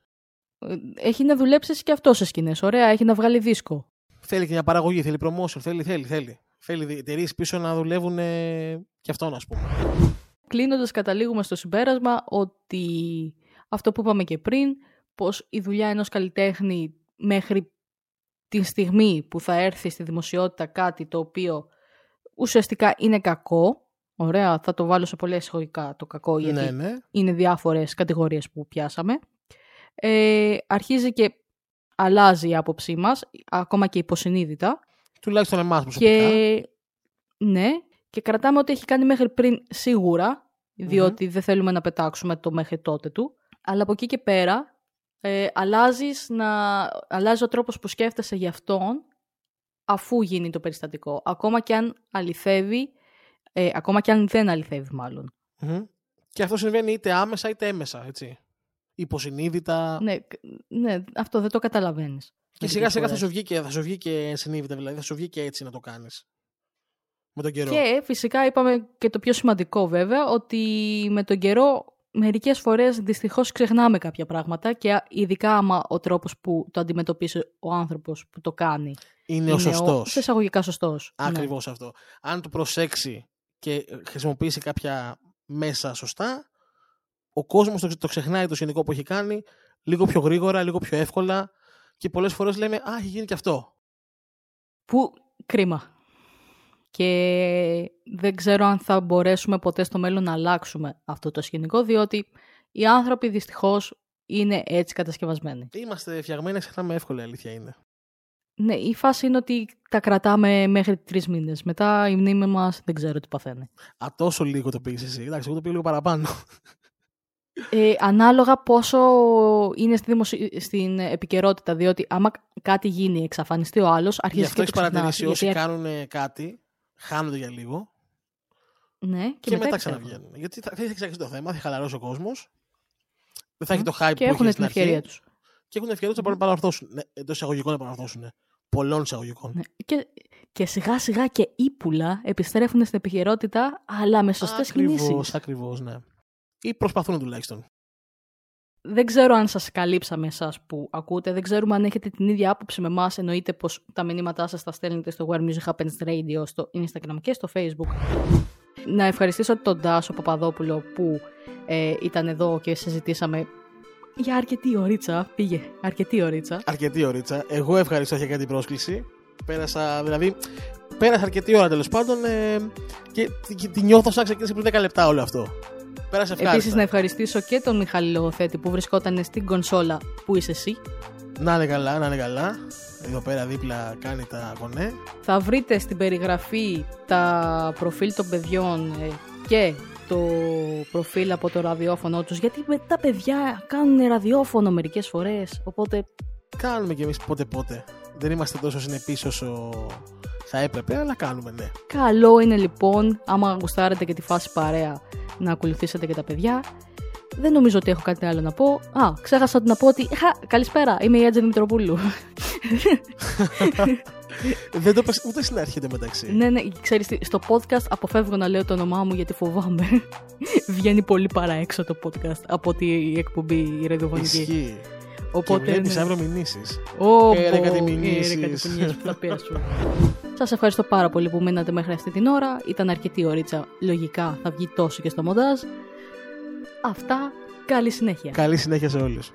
ε, έχει να δουλέψεις και αυτό σε σκηνές. Ωραία, έχει να βγάλει δίσκο. Θέλει και μια παραγωγή, θέλει promotion, θέλει, θέλει, θέλει. Θέλει εταιρείες πίσω να δουλεύουν ε, και αυτόν, ας πούμε. Κλείνοντας καταλήγουμε στο συμπέρασμα ότι αυτό που είπαμε και πριν, πως η δουλειά ενός καλλιτέχνη μέχρι τη στιγμή που θα έρθει στη δημοσιότητα κάτι το οποίο ουσιαστικά είναι κακό, ωραία, θα το βάλω σε πολλά εισαγωγικά το κακό γιατί Ναι, ναι. είναι διάφορες κατηγορίες που πιάσαμε, ε, αρχίζει και αλλάζει η άποψή μας, ακόμα και υποσυνείδητα, Τουλάχιστον εμάς προσωπικά. και ναι, και κρατάμε ό,τι έχει κάνει μέχρι πριν σίγουρα, διότι δεν θέλουμε να πετάξουμε το μέχρι τότε του. Αλλά από εκεί και πέρα ε, αλλάζεις να, αλλάζει ο τρόπος που σκέφτεσαι για αυτόν αφού γίνει το περιστατικό. Ακόμα και αν αληθεύει, ε, ακόμα και αν δεν αληθεύει μάλλον. Μμμ. Και αυτό συμβαίνει είτε άμεσα είτε έμεσα, έτσι. Υποσυνείδητα. Ναι, κ- ναι, αυτό δεν το καταλαβαίνεις. Και σιγά σιγά θα σου βγει και, θα σου βγει και συνείδητα, δηλαδή θα σου βγει και έτσι να το κάνεις. Με τον καιρό. Και φυσικά είπαμε και το πιο σημαντικό βέβαια, ότι με τον καιρό μερικές φορές δυστυχώς ξεχνάμε κάποια πράγματα και ειδικά άμα ο τρόπος που το αντιμετωπίσει ο άνθρωπος που το κάνει είναι, ο σωστός. Σε εισαγωγικά σωστός. Ναι. Ακριβώς αυτό. Αν το προσέξει και χρησιμοποιήσει κάποια μέσα σωστά, ο κόσμος το, το ξεχνάει το σκηνικό που έχει κάνει λίγο πιο γρήγορα, λίγο πιο εύκολα και πολλές φορές λέμε «Α, έχει γίνει και αυτό». Που κρίμα. Και δεν ξέρω αν θα μπορέσουμε ποτέ στο μέλλον να αλλάξουμε αυτό το σκηνικό, διότι οι άνθρωποι δυστυχώς είναι έτσι κατασκευασμένοι. Είμαστε φτιαγμένοι, ξεχνάμε εύκολα, αλήθεια είναι. Ναι, η φάση είναι ότι τα κρατάμε μέχρι τρεις μήνες. Μετά η μνήμη μας δεν ξέρω τι παθαίνει. Α, τόσο λίγο το πήγες εσύ. Εντάξει, εγώ το πήγα λίγο παραπάνω. Ε, ανάλογα πόσο είναι στη δημοσι... στην επικαιρότητα. Διότι άμα κάτι γίνει, εξαφανιστεί ο άλλος, αρχίζει Γι' αυτό έχεις παρατηρήσει όσοι κάνουν κάτι, χάνονται για λίγο. Ναι, και, και μετά, μετά ξαναβγαίνουν. Γιατί θα, θα έχει ξεκινήσει το θέμα, θα χαλαρώσει ο κόσμος. Δεν θα έχει το hype και που έχει στην ευκαιρία τους. Και έχουν ευκαιρία τους να παρορθώσουν. Ναι, Εντός εισαγωγικών να παρορθώσουν. Πολλών εισαγωγικών. Ναι. Και, και σιγά σιγά και ύπουλα επιστρέφουν στην επικαιρότητα, αλλά με σωστές κινήσεις. Ακριβώ, ακριβώς, ναι. Ή προσπαθούν τουλάχιστον. Δεν ξέρω αν σας καλύψαμε εσάς που ακούτε. Δεν ξέρουμε αν έχετε την ίδια άποψη με εμάς. Εννοείται πως τα μηνύματά σας τα στέλνετε στο Where Music Happens Radio, στο Instagram και στο Facebook. Να ευχαριστήσω τον Τάσο Παπαδόπουλο που ε, ήταν εδώ και συζητήσαμε για αρκετή ωρίτσα. Πήγε, αρκετή ωρίτσα. Αρκετή ωρίτσα. Εγώ ευχαριστώ για την πρόσκληση. Πέρασα, δηλαδή, πέρασα αρκετή ώρα τέλος πάντων ε, και, και τη νιώθω σαν ξεκίνησε πριν 10 λεπτά όλο αυτό. Πέρασε Επίσης, να ευχαριστήσω και τον Μιχάλη Λογοθέτη που βρισκόταν στην κονσόλα που είσαι εσύ; Να είναι καλά, να είναι καλά. Εδώ πέρα δίπλα κάνει τα κονέ. Θα βρείτε στην περιγραφή τα προφίλ των παιδιών ε, και το προφίλ από το ραδιόφωνο τους γιατί τα παιδιά κάνουν ραδιόφωνο μερικές φορές οπότε κάνουμε κι εμείς πότε πότε δεν είμαστε τόσο συνεπείς όσο θα έπρεπε αλλά κάνουμε ναι καλό είναι λοιπόν άμα γουστάρετε και τη φάση παρέα να ακολουθήσετε και τα παιδιά δεν νομίζω ότι έχω κάτι άλλο να πω. Α, ξέχασα να πω ότι. Χα, καλησπέρα, είμαι η Άτζελ Μητροπούλου. Δεν το πες ούτε στην αρχή μεταξύ. Ναι, ναι, ξέρεις, στο podcast αποφεύγω να λέω το όνομά μου γιατί φοβάμαι. Βγαίνει πολύ παραέξω το podcast από ότι η εκπομπή η ραδιοφωνική. Ισχύει. Οπότε, και βλέπεις ναι. αύριο μηνύσεις. Ω, Έρε κάτι μηνύσεις. Σας ευχαριστώ πάρα πολύ που μείνατε μέχρι αυτή την ώρα. Ήταν αρκετή ωρίτσα. Λογικά θα βγει τόσο και στο μοντάζ. Αυτά. Καλή συνέχεια. Καλή συνέχεια σε όλους.